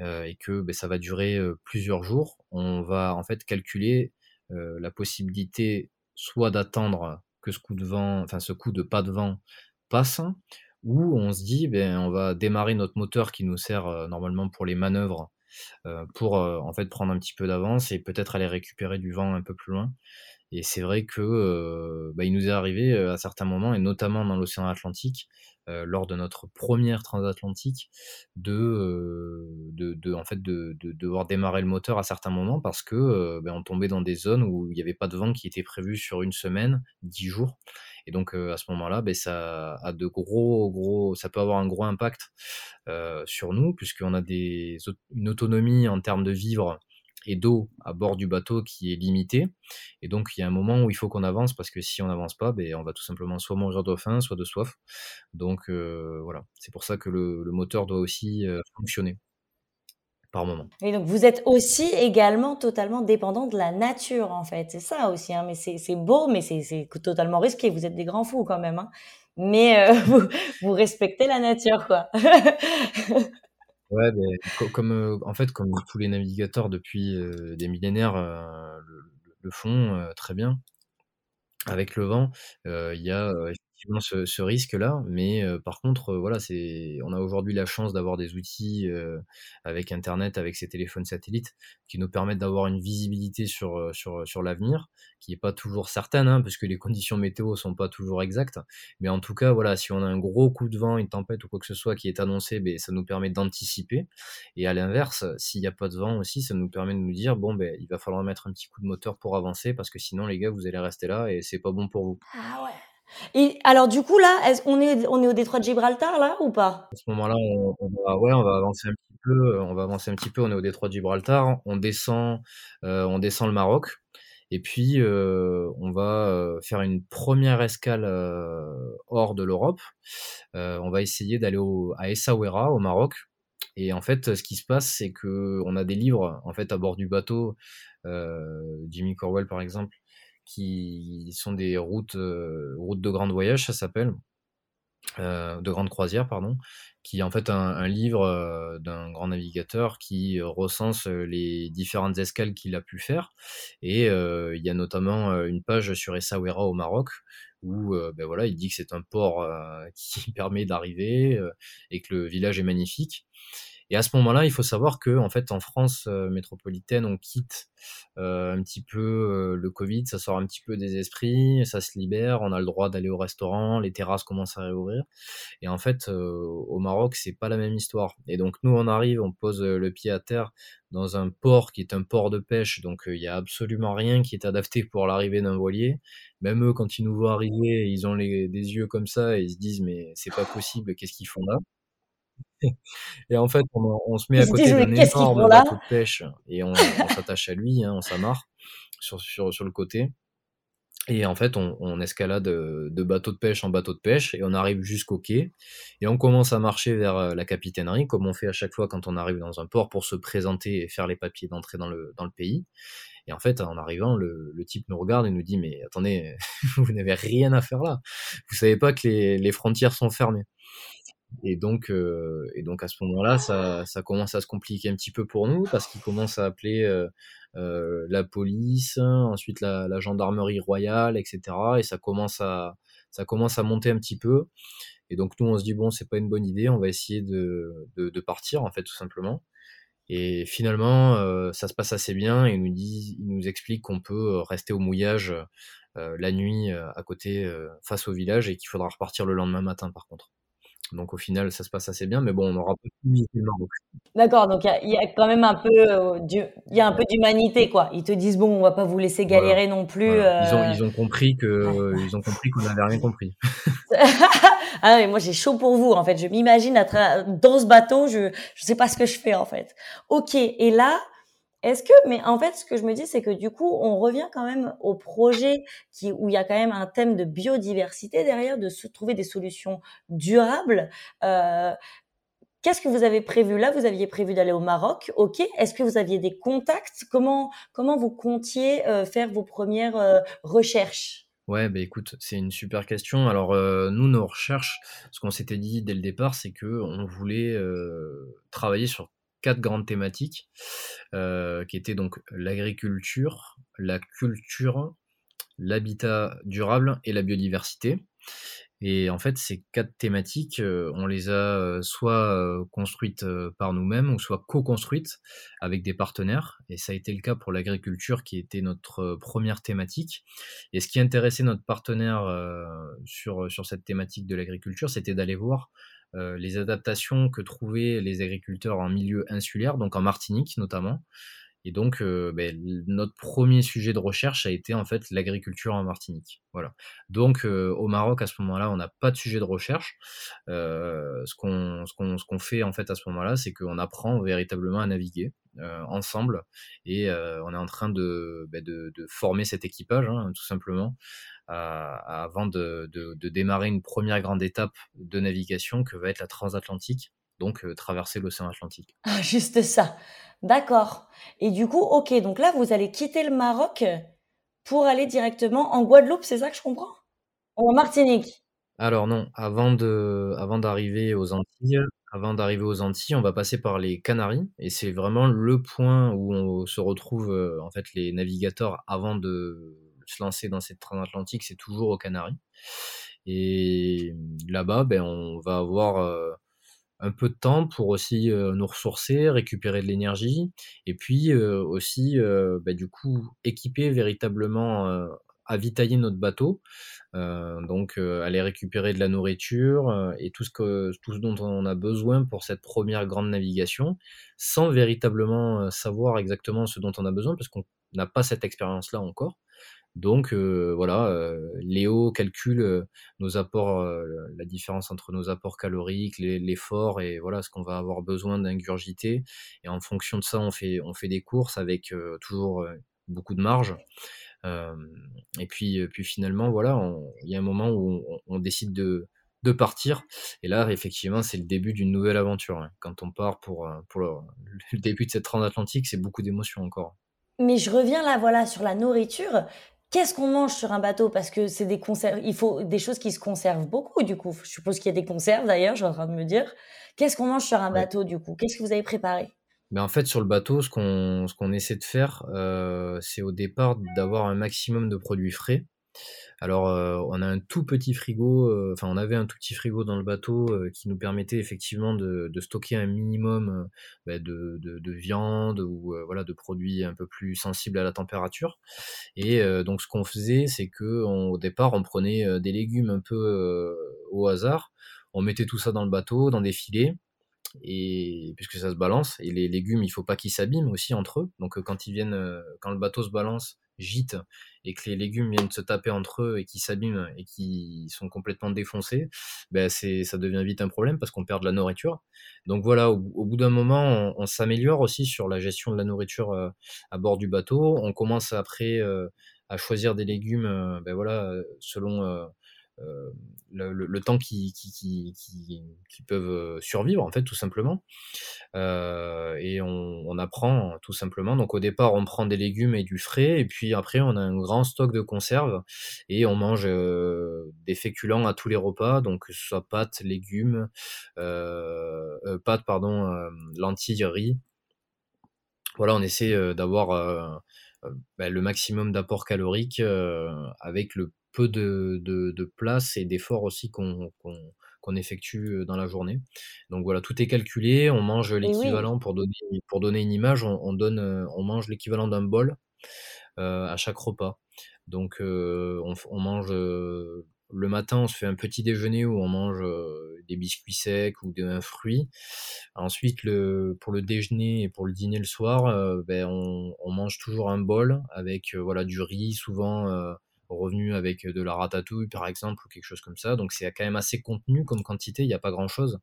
et que ben, ça va durer plusieurs jours, on va en fait calculer la possibilité soit d'attendre que ce coup de vent, enfin ce coup de pas de vent passe, ou on se dit ben on va démarrer notre moteur qui nous sert normalement pour les manœuvres pour en fait prendre un petit peu d'avance et peut-être aller récupérer du vent un peu plus loin. Et c'est vrai que bah, il nous est arrivé à certains moments, et notamment dans l'océan Atlantique, lors de notre première transatlantique, de, de, en fait de, devoir démarrer le moteur à certains moments parce que bah, on tombait dans des zones où il n'y avait pas de vent qui était prévu sur une semaine, dix jours. Et donc à ce moment-là, bah, ça a de gros, gros, ça peut avoir un gros impact sur nous puisqu'on a des, une autonomie en termes de vivre et d'eau à bord du bateau qui est limité. Et donc, il y a un moment où il faut qu'on avance parce que si on n'avance pas, ben, on va tout simplement soit mourir de faim, soit de soif. Donc, euh, voilà. C'est pour ça que le, moteur doit aussi euh, fonctionner par moment. Et donc, vous êtes aussi également totalement dépendant de la nature, en fait. C'est ça aussi. Hein. Mais c'est beau, mais c'est totalement risqué. Vous êtes des grands fous quand même. Hein. Mais euh, vous respectez la nature, quoi. Ouais, comme, en fait, comme tous les navigateurs depuis, des millénaires, le font, très bien. Avec le vent, il y a, ce, risque-là. Mais par contre, voilà, c'est, on a aujourd'hui la chance d'avoir des outils avec Internet, avec ces téléphones satellites, qui nous permettent d'avoir une visibilité sur, sur, sur l'avenir, qui n'est pas toujours certaine, hein, parce que les conditions météo sont pas toujours exactes. Mais en tout cas, voilà, si on a un gros coup de vent, une tempête ou quoi que ce soit qui est annoncé, ben, ça nous permet d'anticiper. Et à l'inverse, s'il n'y a pas de vent aussi, ça nous permet de nous dire, bon, ben, il va falloir mettre un petit coup de moteur pour avancer, parce que sinon, les gars, vous allez rester là et c'est pas bon pour vous. Ah ouais. Alors du coup là, on est on est au détroit de Gibraltar là ou pas? À ce moment-là, on, va ouais, on va avancer un petit peu, on va avancer un petit peu, on est au détroit de Gibraltar, on descend euh, on descend le Maroc et puis euh, on va euh, faire une première escale hors de l'Europe. on va essayer d'aller à Essaouira au Maroc. Et en fait, ce qui se passe, c'est que on a des livres en fait à bord du bateau. Jimmy Corwell, par exemple, qui sont des routes, routes de grand voyage, ça s'appelle. de grande croisière, pardon, qui est en fait un, livre d'un grand navigateur qui recense les différentes escales qu'il a pu faire. Et il y a notamment une page sur Essaouira au Maroc où ben voilà, il dit que c'est un port qui permet d'arriver et que le village est magnifique. Et à ce moment-là, il faut savoir que en fait, en France euh, métropolitaine, on quitte euh, un petit peu euh, le Covid, ça sort un petit peu des esprits, ça se libère, on a le droit d'aller au restaurant, les terrasses commencent à réouvrir. Et en fait, au Maroc, c'est pas la même histoire. Et donc nous, on arrive, on pose le pied à terre dans un port qui est un port de pêche, donc il y a absolument rien qui est adapté pour l'arrivée d'un voilier. Même eux, quand ils nous voient arriver, ils ont des yeux comme ça et ils se disent mais c'est pas possible, qu'est-ce qu'ils font là? Et en fait, on, se met à côté d'un énorme bateau de pêche et on, s'attache à lui, hein, on s'amarre sur, sur, sur le côté. Et en fait, on, escalade de bateau de pêche en bateau de pêche et on arrive jusqu'au quai. Et on commence à marcher vers euh, la capitainerie, comme on fait à chaque fois quand on arrive dans un port pour se présenter et faire les papiers d'entrée dans le, dans le pays. Et en fait, en arrivant, le, le, type nous regarde et nous dit Mais attendez, vous n'avez rien à faire là. Vous savez pas que les, les frontières sont fermées. Et donc, euh, et donc à ce moment-là, ça, ça, commence à se compliquer un petit peu pour nous parce qu'ils commencent à appeler euh, euh, la police, ensuite la, la, gendarmerie royale, etc. Et ça commence à, ça commence à monter un petit peu. Et donc nous, on se dit bon, c'est pas une bonne idée, on va essayer de, de, de partir en fait tout simplement. Et finalement, euh, ça se passe assez bien. Et il nous dit, il nous explique qu'on peut rester au mouillage euh, la nuit à côté, face au village, et qu'il faudra repartir le lendemain matin par contre. Donc au final, ça se passe assez bien, mais bon, on aura pas pu D'accord, donc il y, a quand même un peu, euh, y a un peu d'humanité, quoi. Ils te disent bon, on va pas vous laisser galérer non plus. Ils, ont, euh. ils ont compris que, ils ont compris qu'on n'avait rien compris. ah mais moi j'ai chaud pour vous, en fait. Je m'imagine dans ce bateau, je, je sais pas ce que je fais en fait. Ok, et là, est-ce que, mais en fait, ce que je me dis, c'est que du coup, on revient quand même au projet où il y a quand même un thème de biodiversité derrière, de trouver des solutions durables. Euh, Qu'est-ce que vous avez prévu là? Vous aviez prévu d'aller au Maroc, ok Est-ce que vous aviez des contacts? Comment comment vous comptiez euh, faire vos premières euh, recherches? Ouais, bah écoute, c'est une super question. Alors nous, nos recherches, ce qu'on s'était dit dès le départ, c'est que on voulait travailler sur quatre grandes thématiques euh, qui étaient donc l'agriculture, la culture, l'habitat durable et la biodiversité. Et en fait, ces quatre thématiques, euh, on les a euh, soit construites par nous-mêmes ou soit co-construites avec des partenaires. Et ça a été le cas pour l'agriculture qui était notre première thématique. Et ce qui intéressait notre partenaire sur, sur cette thématique de l'agriculture, c'était d'aller voir euh, les adaptations que trouvaient les agriculteurs en milieu insulaire, donc en Martinique notamment. Et donc, euh, ben, notre premier sujet de recherche a été en fait l'agriculture en Martinique. Voilà. Donc, euh, au Maroc, à ce moment-là, on n'a pas de sujet de recherche. ce qu'on fait en fait à ce moment-là, c'est qu'on apprend véritablement à naviguer ensemble et on est en train de, ben, de, former cet équipage, hein, tout simplement, avant de, de, démarrer une première grande étape de navigation que va être la transatlantique, donc euh, traverser l'océan Atlantique. Ah, juste ça. D'accord. Et du coup, ok, donc là, vous allez quitter le Maroc pour aller directement en Guadeloupe, c'est ça que je comprends? En Martinique? Alors non, avant de, avant d'arriver aux Antilles, avant d'arriver aux Antilles, on va passer par les Canaries, et c'est vraiment le point où on se retrouve euh, en fait les navigateurs avant de se lancer dans cette transatlantique, c'est toujours aux Canaries. Et là-bas, ben, on va avoir euh, un peu de temps pour aussi euh, nous ressourcer, récupérer de l'énergie, et puis euh, aussi, ben, du coup, équiper véritablement, avitailler notre bateau, donc aller récupérer de la nourriture et tout ce, que, tout ce dont on a besoin pour cette première grande navigation, sans véritablement savoir exactement ce dont on a besoin, parce qu'on n'a pas cette expérience-là encore. Donc euh, voilà, euh, Léo calcule euh, nos apports, la différence entre nos apports caloriques, l'effort et voilà ce qu'on va avoir besoin d'ingurgiter. Et en fonction de ça, on fait, on fait des courses avec toujours beaucoup de marge. Et puis, puis finalement, voilà, il y a un moment où on, décide de, de partir. Et là, effectivement, c'est le début d'une nouvelle aventure. Hein. Quand on part pour, pour le, le début de cette transatlantique, c'est beaucoup d'émotions encore. Mais je reviens là, voilà, sur la nourriture Qu'est-ce qu'on mange sur un bateau? Parce que c'est des conserves, il faut des choses qui se conservent beaucoup, du coup. Je suppose qu'il y a des conserves d'ailleurs, je suis en train de me dire. Qu'est-ce qu'on mange sur un bateau, du coup? Qu'est-ce que vous avez préparé? Mais en fait, sur le bateau, ce qu'on ce qu'on essaie de faire, euh, c'est au départ d'avoir un maximum de produits frais. Alors, euh, on a un tout petit frigo, euh, enfin, on avait un tout petit frigo dans le bateau euh, qui nous permettait effectivement de, stocker un minimum bah, de, de, viande ou voilà de produits un peu plus sensibles à la température. Et donc, ce qu'on faisait, c'est que au départ, on prenait des légumes un peu au hasard, on mettait tout ça dans le bateau, dans des filets et puisque ça se balance et les légumes il faut pas qu'ils s'abîment aussi entre eux donc quand ils viennent quand le bateau se balance gîte et que les légumes viennent se taper entre eux et qui s'abîment et qui sont complètement défoncés, ben c'est ça devient vite un problème parce qu'on perd de la nourriture. Donc voilà, au, bout d'un moment, on, s'améliore aussi sur la gestion de la nourriture euh, à bord du bateau. On commence après euh, à choisir des légumes, euh, ben voilà, selon euh, le, temps qui, peuvent euh, survivre, en fait, tout simplement. Euh, et on, on, apprend tout simplement. Donc au départ, on prend des légumes et du frais, et puis après, on a un grand stock de conserves, et on mange des féculents à tous les repas, donc que ce soit pâtes, légumes, euh, pâtes, pardon, lentilles, riz. Voilà, on essaie d'avoir ben, le maximum d'apport calorique avec le peu de, de, place et d'efforts aussi qu'on qu'on effectue dans la journée. Donc voilà, tout est calculé, on mange l'équivalent pour donner pour donner une image, on, donne on mange l'équivalent d'un bol à chaque repas. Donc on, on, mange le matin, on se fait un petit déjeuner où on mange des biscuits secs ou un fruit. Ensuite, le, pour le déjeuner et pour le dîner le soir, ben, on, on, mange toujours un bol avec voilà du riz, souvent revenu avec de la ratatouille par exemple ou quelque chose comme ça. Donc c'est quand même assez contenu comme quantité, il n'y a pas grand chose,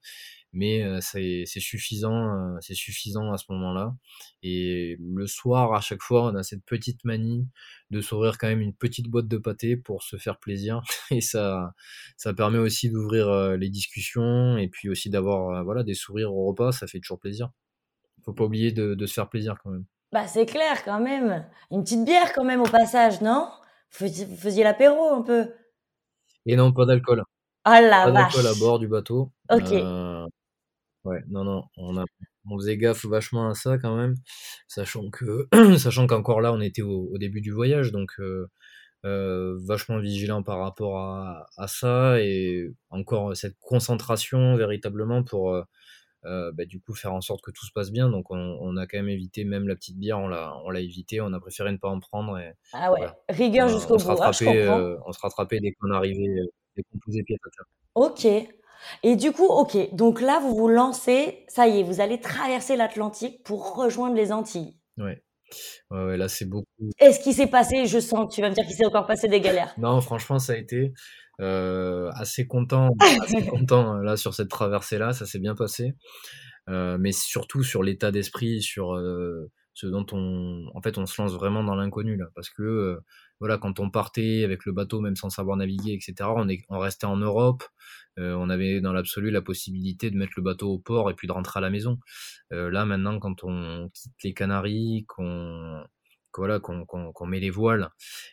mais c'est suffisant, c'est suffisant à ce moment-là. Et le soir, à chaque fois, on a cette petite manie de s'ouvrir quand même une petite boîte de pâté pour se faire plaisir. Et ça, ça permet aussi d'ouvrir les discussions et puis aussi d'avoir voilà des sourires au repas, ça fait toujours plaisir. Faut pas oublier de, de se faire plaisir quand même. Bah c'est clair quand même. Une petite bière quand même au passage, non? Vous faisiez l'apéro un peu? Et non, pas d'alcool. Ah la Pas d'alcool à bord du bateau. OK. Euh, ouais, non, non, on a on faisait gaffe vachement à ça quand même, sachant que sachant qu'encore là, on était au début du voyage, donc euh, euh, vachement vigilant par rapport à à ça et encore cette concentration véritablement pour, euh, bah, du coup faire en sorte que tout se passe bien. Donc on, a quand même évité même la petite bière, on l'a on l'a évité, on a préféré ne pas en prendre. Et, ah ouais, rigueur jusqu'au bout. Ah, euh, on se rattrapait dès qu'on arrivait, euh, dès qu'on posait pied à terre. Ok. Et du coup, ok, donc là vous vous lancez, ça y est, vous allez traverser l'Atlantique pour rejoindre les Antilles. Ouais. Ouais, là c'est beaucoup. Est-ce qu'il s'est passé, je sens que tu vas me dire qu'il s'est encore passé des galères. Non, franchement, ça a été euh, assez content, assez content euh, là sur cette traversée là, ça s'est bien passé. Euh, mais surtout sur l'état d'esprit, sur euh, ce dont on, en fait, on se lance vraiment dans l'inconnu là, parce que euh, voilà, quand on partait avec le bateau, même sans savoir naviguer, etc., on, est, on restait en Europe, on avait dans l'absolu la possibilité de mettre le bateau au port et puis de rentrer à la maison. là maintenant, quand on quitte les Canaries, qu'on voilà, qu'on met les voiles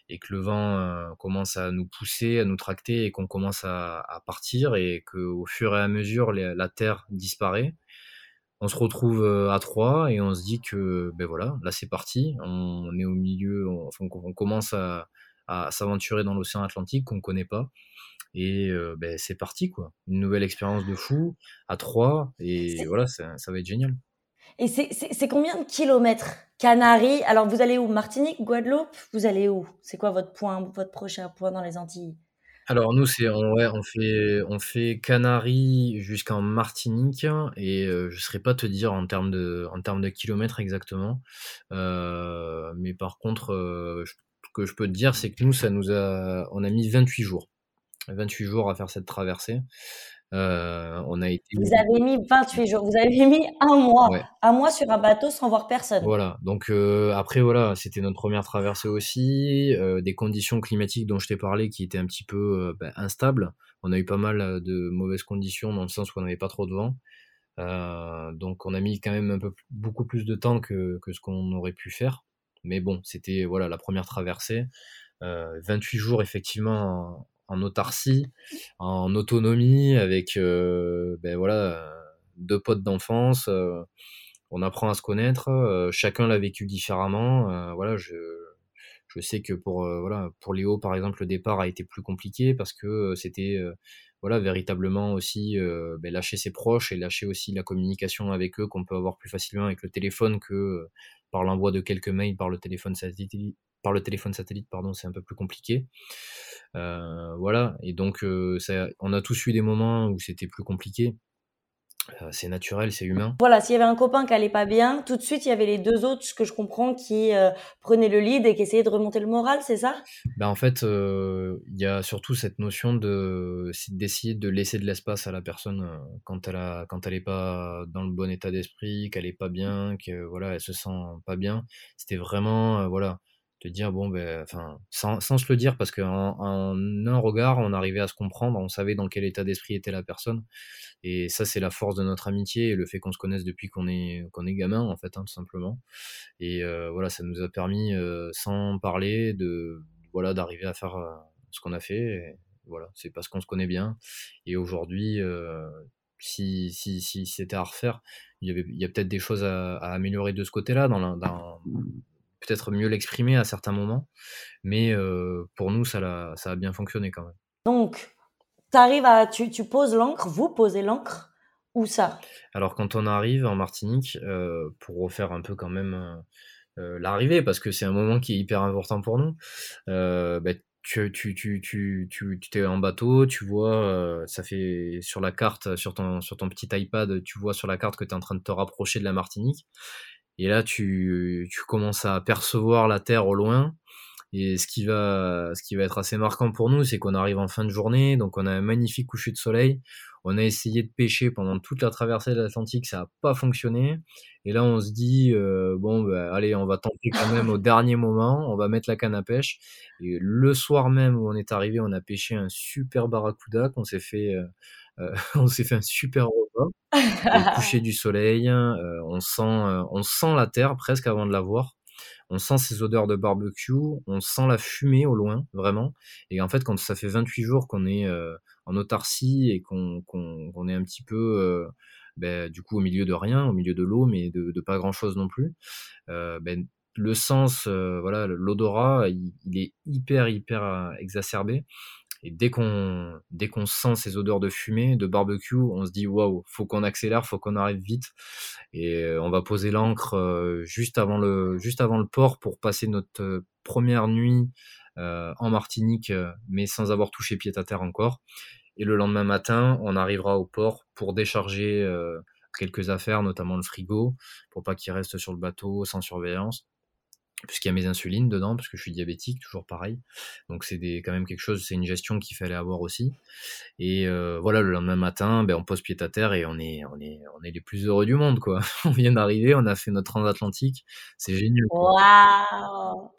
et que le vent euh, commence à nous pousser, à nous tracter et qu'on commence à, partir et qu'au fur et à mesure la terre disparaît, on se retrouve euh, à trois et on se dit que ben voilà, là c'est parti, on, est au milieu, on, on commence à, s'aventurer dans l'océan Atlantique qu'on ne connaît pas. Et euh, ben, c'est parti quoi, une nouvelle expérience de fou à trois et voilà, ça, ça va être génial. Et c'est combien de kilomètres Canaries? Alors vous allez où? Martinique, Guadeloupe? Vous allez où? C'est quoi votre point, votre prochain point dans les Antilles? Alors nous c'est on, ouais, on fait on fait Canaries jusqu'en Martinique et euh, je saurais pas te dire en termes de en termes de kilomètres exactement. Euh, mais par contre euh, ce que je peux te dire c'est que nous ça nous a on a mis 28 jours. 28 jours à faire cette traversée. Euh, on a été. Vous avez mis 28 jours, vous avez mis un mois, un mois sur un bateau sans voir personne. Voilà. Donc euh, après voilà, c'était notre première traversée aussi, euh, des conditions climatiques dont je t'ai parlé qui étaient un petit peu ben, instables. On a eu pas mal de mauvaises conditions dans le sens où on n'avait pas trop de vent. donc on a mis quand même un peu beaucoup plus de temps que, que ce qu'on aurait pu faire. Mais bon, c'était voilà la première traversée. 28 jours effectivement en, autarcie, en autonomie, avec ben voilà, deux potes d'enfance. on apprend à se connaître. chacun l'a vécu différemment. voilà, je, je sais que pour voilà pour Léo par exemple le départ a été plus compliqué parce que c'était voilà véritablement aussi ben, lâcher ses proches et lâcher aussi la communication avec eux qu'on peut avoir plus facilement avec le téléphone que par l'envoi de quelques mails par le téléphone satellite par le téléphone satellite pardon c'est un peu plus compliqué voilà et donc ça, on a tous eu des moments où c'était plus compliqué euh, c'est naturel, c'est humain. Voilà, s'il y avait un copain qui allait pas bien, tout de suite il y avait les deux autres, ce que je comprends, qui euh, prenaient le lead et qui essayaient de remonter le moral, c'est ça? Ben En fait, euh, il y a surtout cette notion de d'essayer de laisser de l'espace à la personne quand elle a quand elle est pas dans le bon état d'esprit, qu'elle est pas bien, que voilà, elle se sent pas bien. C'était vraiment voilà de dire bon ben enfin sans, sans se le dire parce qu'en en un regard on arrivait à se comprendre on savait dans quel état d'esprit était la personne. Et ça c'est la force de notre amitié et le fait qu'on se connaisse depuis qu'on est qu'on est gamin en fait hein, tout simplement. Et euh, voilà ça nous a permis euh, sans parler de voilà d'arriver à faire euh, ce qu'on a fait. Voilà c'est parce qu'on se connaît bien. Et aujourd'hui si, si, si c'était à refaire, il y, avait, il y a peut-être des choses à, améliorer de ce côté-là, dans, dans, peut-être mieux l'exprimer à certains moments. Mais euh, pour nous, ça a, ça a bien fonctionné quand même. Donc, arrives à, tu, tu poses l'encre, vous posez l'encre, où ça? Alors, quand on arrive en Martinique, euh, pour refaire un peu quand même euh, l'arrivée, parce que c'est un moment qui est hyper important pour nous, bah, tu, tu, tu, tu, tu, tu es en bateau, tu vois, ça fait sur la carte, sur ton, sur ton petit iPad, tu vois sur la carte que tu es en train de te rapprocher de la Martinique. Et là, tu, commences à percevoir la Terre au loin. Et ce qui va, ce qui va être assez marquant pour nous, c'est qu'on arrive en fin de journée, donc on a un magnifique coucher de soleil. On a essayé de pêcher pendant toute la traversée de l'Atlantique, ça n'a pas fonctionné. Et là, on se dit, euh, bon, bah, allez, on va tenter quand même au dernier moment, on va mettre la canne à pêche. Et le soir même où on est arrivé, on a pêché un super barracuda qu'on s'est fait, euh, on s'est fait un super repas au coucher du soleil. Euh, on sent, euh, on sent la terre presque avant de la voir. On sent ces odeurs de barbecue, on sent la fumée au loin, vraiment. Et en fait, quand ça fait 28 jours qu'on est en autarcie et qu'on est un petit peu, ben, du coup, au milieu de rien, au milieu de l'eau, mais de, de, pas grand-chose non plus, ben, le sens, voilà, l'odorat, il, il, est hyper, hyper exacerbé. Et dès qu'on sent ces odeurs de fumée, de barbecue, on se dit waouh, faut qu'on accélère, faut qu'on arrive vite. Et euh, on va poser l'ancre euh, juste avant le juste avant le port pour passer notre euh, première nuit en Martinique, mais sans avoir touché pied à terre encore. Et le lendemain matin, on arrivera au port pour décharger quelques affaires, notamment le frigo, pour pas qu'il reste sur le bateau sans surveillance puisqu'il y a mes insulines dedans, parce que je suis diabétique, toujours pareil. Donc c'est quand même quelque chose, c'est une gestion qu'il fallait avoir aussi. Et euh, voilà, le lendemain matin, ben, on pose pied à terre et on est, on est, on est les plus heureux du monde, quoi. on vient d'arriver, on a fait notre transatlantique, c'est génial. Waouh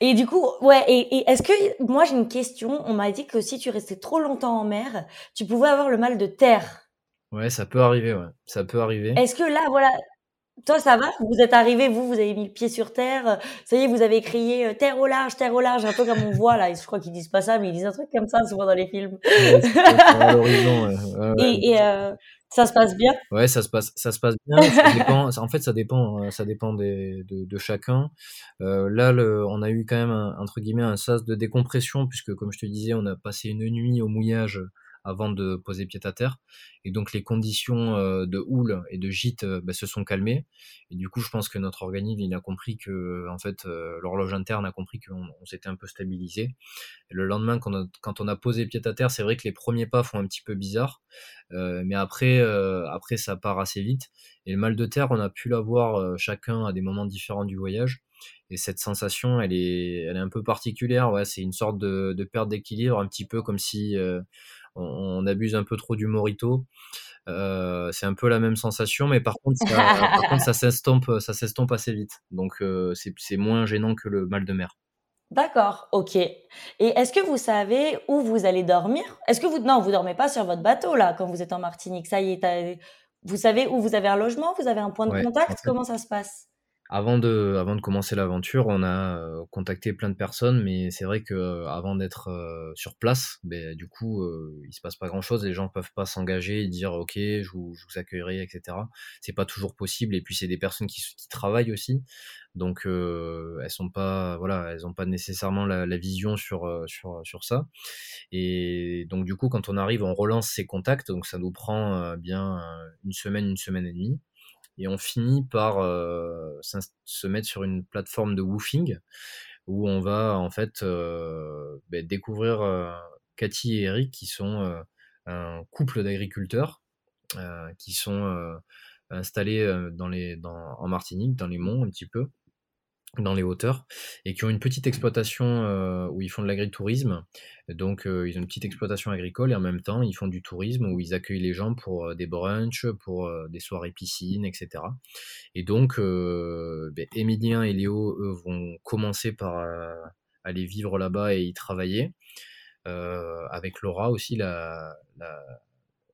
et du coup, ouais, et, et est-ce que, moi j'ai une question, on m'a dit que si tu restais trop longtemps en mer, tu pouvais avoir le mal de terre. Ouais, ça peut arriver, ouais, ça peut arriver. Est-ce que là, voilà, toi, ça va? Vous êtes arrivé, vous, vous avez mis le pied sur terre. Ça y est, vous avez crié euh, terre au large, terre au large, un peu comme on voit là. Je crois qu'ils disent pas ça, mais ils disent un truc comme ça souvent dans les films. à l'horizon. Et, et euh, ça se passe bien? Ouais, ça se passe, ça se passe bien. Ça dépend, en fait, ça dépend, euh, ça dépend des, de, de chacun. Euh, là, le, on a eu quand même un, entre guillemets un sas de décompression puisque, comme je te disais, on a passé une nuit au mouillage avant de poser pied à terre. Et donc les conditions euh, de houle et de gîte euh, bah, se sont calmées. Et du coup, je pense que notre organisme, il a compris que, en fait, euh, l'horloge interne a compris qu'on s'était un peu stabilisé. Le lendemain, quand on, a, posé pied à terre, c'est vrai que les premiers pas font un petit peu bizarre. mais après, après, ça part assez vite. Et le mal de terre, on a pu l'avoir chacun à des moments différents du voyage. Et cette sensation, elle est, elle est un peu particulière. Ouais, c'est une sorte de perte d'équilibre, un petit peu comme si on, abuse un peu trop du morito. Euh, c'est un peu la même sensation, mais par contre, ça, s'estompe, ça s'estompe assez vite. Donc, euh, c'est moins gênant que le mal de mer. D'accord, ok. Et est-ce que vous savez où vous allez dormir? Est-ce que vous non, vous dormez pas sur votre bateau là quand vous êtes en Martinique? Ça y est, vous savez où vous avez un logement? Vous avez un point de contact? Comment ça se passe? Avant de, avant de commencer l'aventure, on a euh, contacté plein de personnes, mais c'est vrai que euh, avant d'être euh, sur place, ben, du coup, il se passe pas grand-chose. Les gens peuvent pas s'engager et dire OK, je vous, je vous accueillerai, etc. C'est pas toujours possible. Et puis c'est des personnes qui, qui travaillent aussi, donc elles sont pas, voilà, elles ont pas nécessairement la, la vision sur sur sur ça. Et donc du coup, quand on arrive, on relance ces contacts. Donc ça nous prend bien une semaine, une semaine et demie et on finit par euh, se mettre sur une plateforme de woofing où on va en fait euh, ben, découvrir euh, Cathy et Eric qui sont un couple d'agriculteurs qui sont installés dans les, dans, en Martinique, dans les monts un petit peu dans les hauteurs et qui ont une petite exploitation euh, où ils font de l'agritourisme. Donc euh, ils ont une petite exploitation agricole et en même temps ils font du tourisme où ils accueillent les gens pour euh, des brunchs, pour des soirées piscines, etc. Et donc ben, Emilien et Léo eux vont commencer par aller vivre là-bas et y travailler. avec Laura aussi, la,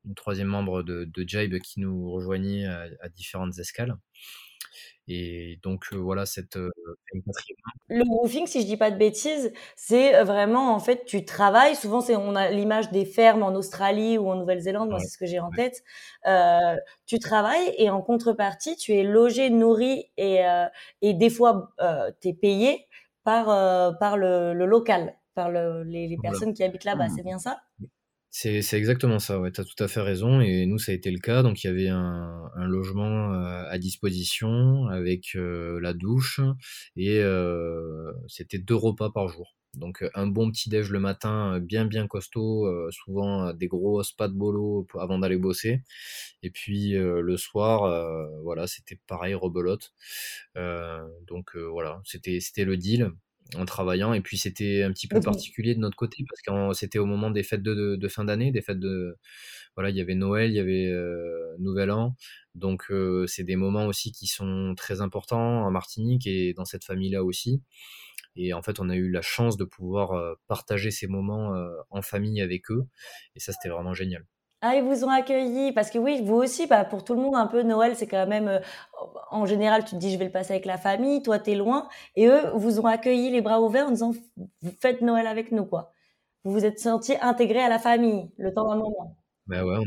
une troisième membre de, de Jibe qui nous rejoignait à différentes escales. Et donc voilà cette Le woofing, si je dis pas de bêtises, c'est vraiment en fait tu travailles. Souvent c'est on a l'image des fermes en Australie ou en Nouvelle-Zélande. Moi c'est ce que j'ai en tête. Euh, tu travailles et en contrepartie tu es logé, nourri et et des fois euh, tu es payé par par le, le local, par le, les, les personnes qui habitent là-bas. Mmh. C'est bien ça? C'est exactement ça, ouais, tu tout à fait raison. Et nous, ça a été le cas. Donc, il y avait un, logement euh, à disposition avec euh, la douche et euh, c'était deux repas par jour. Donc, un bon petit-déj le matin, bien, bien costaud, souvent des gros spas de bolo avant d'aller bosser. Et puis, le soir, voilà, c'était pareil, rebelote. donc, voilà, c'était le deal en travaillant. Et puis c'était un petit peu particulier de notre côté parce que c'était au moment des fêtes de, fin d'année, des fêtes de voilà, il y avait Noël, il y avait euh, Nouvel An. Donc euh, c'est des moments aussi qui sont très importants en Martinique et dans cette famille-là aussi. Et en fait, on a eu la chance de pouvoir euh, partager ces moments en famille avec eux. Et ça, c'était vraiment génial. Ah, ils vous ont accueilli parce que oui, vous aussi, bah, pour tout le monde, un peu Noël, c'est quand même, euh, en général, tu te dis, je vais le passer avec la famille, toi, t'es loin, et eux vous ont accueilli les bras ouverts en disant, faites Noël avec nous, quoi. Vous vous êtes senti intégré à la famille, le temps d'un moment. Bah ouais,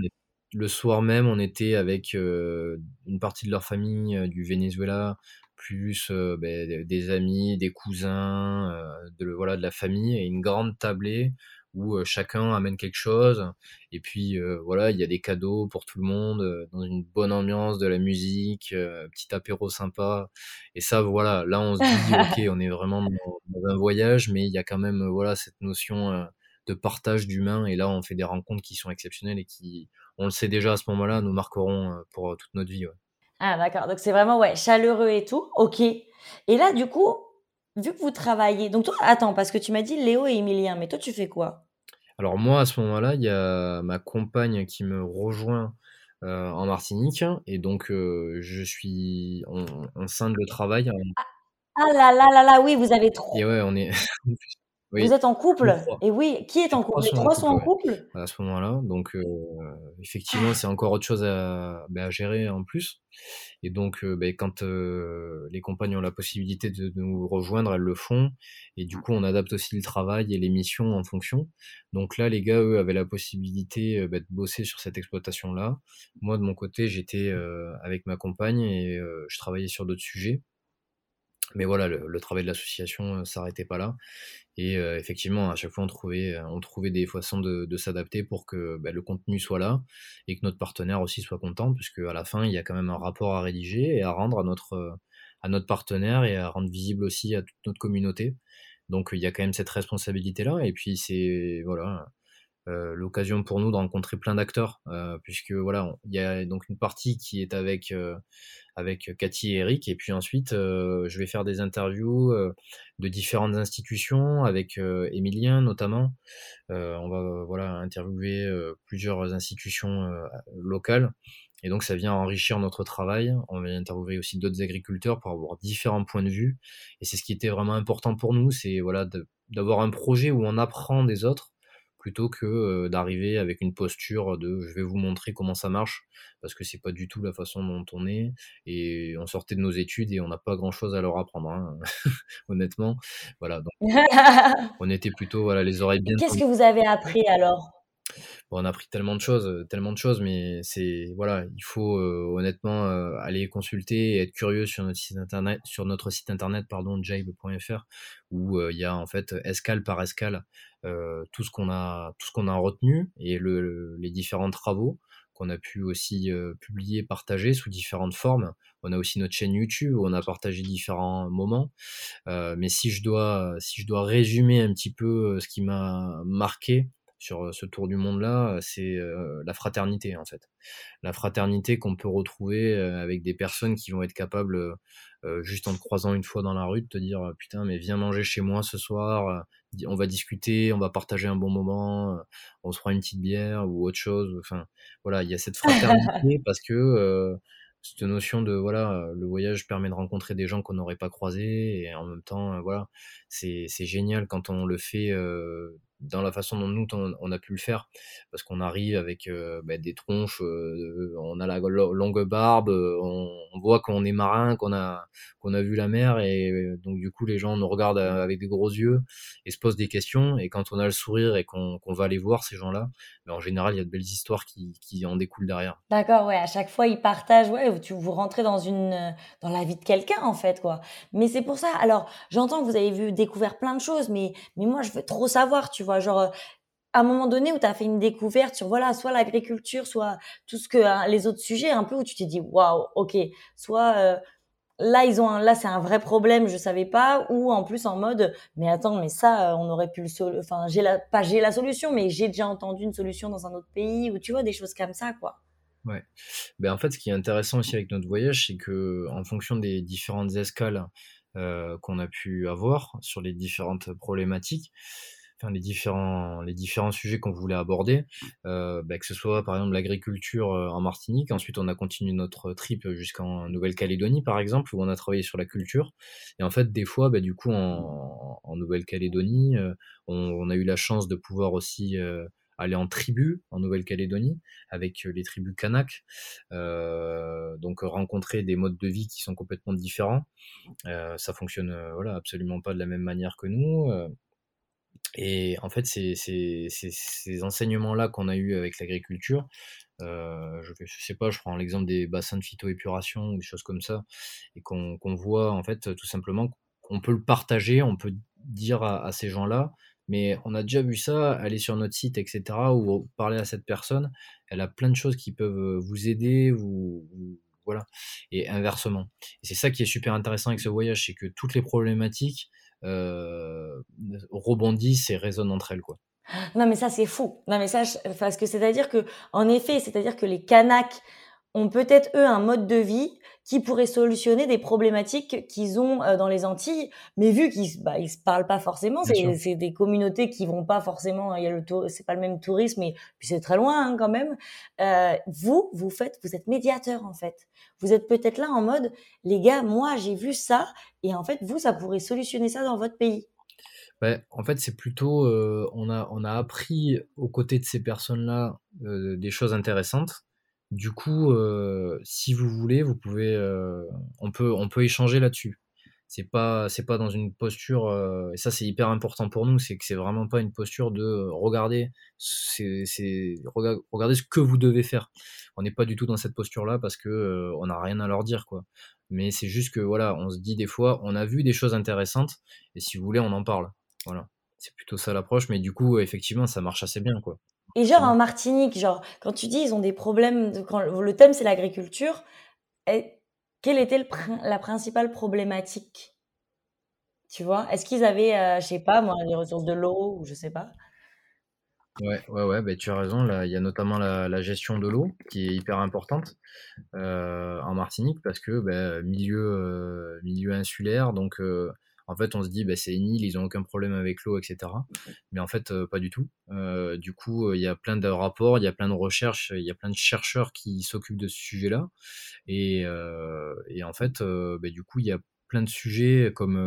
le soir même, on était avec euh, une partie de leur famille euh, du Venezuela, plus bah, des amis, des cousins, de, voilà, de la famille, et une grande tablée où chacun amène quelque chose. Et puis voilà il y a des cadeaux pour tout le monde dans une bonne ambiance de la musique petit apéro sympa. Et ça voilà là on se dit ok on est vraiment dans, un voyage mais il y a quand même voilà cette notion de partage d'humain. Et là on fait des rencontres qui sont exceptionnelles et qui on le sait déjà à ce moment-là nous marqueront pour toute notre vie ah d'accord. Donc c'est vraiment ouais chaleureux et tout. Ok. Et là du coup vu que vous travaillez, donc toi, attends, parce que tu m'as dit Léo et Emilien, mais toi, tu fais quoi? Alors moi, à ce moment-là, il y a ma compagne qui me rejoint euh, en Martinique et donc euh, je suis on, on scinde le travail. Ah, ah là là là là, oui, vous avez trop. Et ouais, on est. Vous êtes en couple Et oui, qui est en couple? Les trois sont en couple? À ce moment-là, donc euh, effectivement, c'est encore autre chose à, bah, à, gérer en plus. Et donc, bah, quand euh, les compagnes ont la possibilité de, nous rejoindre, elles le font. Et du coup, on adapte aussi le travail et les missions en fonction. Donc là, les gars, eux, avaient la possibilité bah, de bosser sur cette exploitation-là. Moi, de mon côté, j'étais avec ma compagne et je travaillais sur d'autres sujets. Mais voilà, le, travail de l'association ne s'arrêtait pas là. Et effectivement, à chaque fois, on trouvait, on trouvait des façons de, de s'adapter pour que bah, le contenu soit là et que notre partenaire aussi soit content, puisque à la fin, il y a quand même un rapport à rédiger et à rendre à notre, à notre partenaire et à rendre visible aussi à toute notre communauté. Donc, il y a quand même cette responsabilité-là. Et puis, c'est voilà, euh, l'occasion pour nous de rencontrer plein d'acteurs, euh, puisque voilà, il y a donc une partie qui est avec euh, avec Cathy et Eric, et puis ensuite je vais faire des interviews de différentes institutions avec Emilien notamment. on va voilà interviewer plusieurs institutions locales. Et donc ça vient enrichir notre travail. On va interviewer aussi d'autres agriculteurs pour avoir différents points de vue. Et c'est ce qui était vraiment important pour nous, c'est voilà d'avoir un projet où on apprend des autres plutôt que d'arriver avec une posture de je vais vous montrer comment ça marche parce que c'est pas du tout la façon dont on est et on sortait de nos études et on n'a pas grand chose à leur apprendre hein, honnêtement. Voilà donc, on était plutôt voilà les oreilles bien qu'est-ce que vous avez appris alors? On a appris tellement de choses, tellement de choses, mais c'est voilà, il faut honnêtement aller consulter et être curieux sur notre site internet, sur notre site internet pardon, jabe.fr, où il y a en fait escale par escale tout ce qu'on a tout ce qu'on a retenu et le, les différents travaux qu'on a pu aussi publier, partager sous différentes formes. On a aussi notre chaîne YouTube où on a partagé différents moments. mais si je dois si je dois résumer un petit peu ce qui m'a marqué, sur ce tour du monde-là, c'est la fraternité en fait. La fraternité qu'on peut retrouver avec des personnes qui vont être capables, juste en te croisant une fois dans la rue, de te dire putain mais viens manger chez moi ce soir, on va discuter, on va partager un bon moment, on se prend une petite bière ou autre chose. Enfin voilà, il y a cette fraternité parce que cette notion de voilà le voyage permet de rencontrer des gens qu'on n'aurait pas croisés et en même temps voilà c'est génial quand on le fait dans la façon dont nous on, a pu le faire. Parce qu'on arrive avec euh, bah, des tronches euh, on a la longue barbe euh, on, voit qu'on est marin qu'on a qu'on a vu la mer et donc du coup les gens nous regardent avec des gros yeux et se posent des questions. Et quand on a le sourire et qu'on va aller voir ces gens là bah, en général il y a de belles histoires qui, qui en découlent derrière. D'accord ouais à chaque fois ils partagent ouais tu vous rentrez dans une dans la vie de quelqu'un en fait quoi. Mais c'est pour ça. Alors j'entends que vous avez vu découvert plein de choses mais mais moi je veux trop savoir tu vois, genre à un moment donné où tu as fait une découverte sur voilà soit l'agriculture soit tout ce que hein, les autres sujets un peu où tu t'es dit waouh ok soit là ils ont là c'est un vrai problème je savais pas ou en plus en mode mais attends mais ça on aurait pu le enfin j'ai la pas j'ai la solution mais j'ai déjà entendu une solution dans un autre pays ou tu vois des choses comme ça quoi. Ouais. Ben en fait ce qui est intéressant aussi avec notre voyage c'est que en fonction des différentes escales qu'on a pu avoir sur les différentes problématiques enfin, les différents les différents sujets qu'on voulait aborder, euh, bah, que ce soit par exemple l'agriculture euh, en Martinique. Ensuite, on a continué notre trip jusqu'en Nouvelle-Calédonie, par exemple, où on a travaillé sur la culture. Et en fait, des fois, bah, du coup, en, en Nouvelle-Calédonie, euh, on, on, a eu la chance de pouvoir aussi euh, aller en tribu en Nouvelle-Calédonie avec les tribus Kanak, euh, donc rencontrer des modes de vie qui sont complètement différents. Euh, ça fonctionne voilà absolument pas de la même manière que nous. Et en fait, c'est ces enseignements-là qu'on a eu avec l'agriculture. Euh, je, je sais pas, je prends l'exemple des bassins de phytoépuration ou des choses comme ça, et qu'on voit en fait tout simplement qu'on peut le partager, on peut dire à, ces gens-là, mais on a déjà vu ça, aller sur notre site, etc., ou parler à cette personne, elle a plein de choses qui peuvent vous aider, vous, voilà, et inversement. Et c'est ça qui est super intéressant avec ce voyage, c'est que toutes les problématiques, rebondissent et résonnent entre elles, quoi. Non, mais ça, c'est fou. Non, mais parce que c'est-à-dire que, en effet, c'est-à-dire que les Kanaks ont peut-être, eux, un mode de vie qui pourrait solutionner des problématiques qu'ils ont euh, dans les Antilles, mais vu qu'ils bah, ils se parlent pas forcément, c'est des communautés qui vont pas forcément, il y a le c'est pas le même tourisme, et puis c'est très loin hein, quand même. Euh, vous, vous faites, vous êtes médiateur en fait. Vous êtes peut-être là en mode, les gars, moi j'ai vu ça, et en fait vous, ça pourrait solutionner ça dans votre pays. Ouais, en fait, c'est plutôt, euh, on, a, on a appris aux côtés de ces personnes-là euh, des choses intéressantes. Du coup, si vous voulez, vous pouvez, on peut, on peut échanger là-dessus. C'est pas, pas dans une posture, et ça c'est hyper important pour nous, c'est que c'est vraiment pas une posture de regarder, c'est regarder ce que vous devez faire. On n'est pas du tout dans cette posture-là parce que on n'a rien à leur dire, quoi. Mais c'est juste que voilà, on se dit des fois, on a vu des choses intéressantes, et si vous voulez, on en parle. Voilà, c'est plutôt ça l'approche, mais du coup, effectivement, ça marche assez bien, quoi. Et genre en Martinique, genre quand tu dis ils ont des problèmes, de, quand le thème c'est l'agriculture, quelle était le, la principale problématique? Tu vois? Est-ce qu'ils avaient, euh, je sais pas moi, les ressources de l'eau ou je sais pas? Ouais, ouais, ouais, bah, tu as raison. Là, il y a notamment la, la gestion de l'eau qui est hyper importante euh, en Martinique parce que bah, milieu, euh, milieu insulaire, donc euh, en fait, on se dit, bah, c'est une île, ils ont aucun problème avec l'eau, etc. Mais en fait, euh, pas du tout. Euh, du coup, il y a plein de rapports, il y a plein de recherches, il y a plein de chercheurs qui s'occupent de ce sujet-là. Et, euh, et, en fait, bah, du coup, il y a plein de sujets comme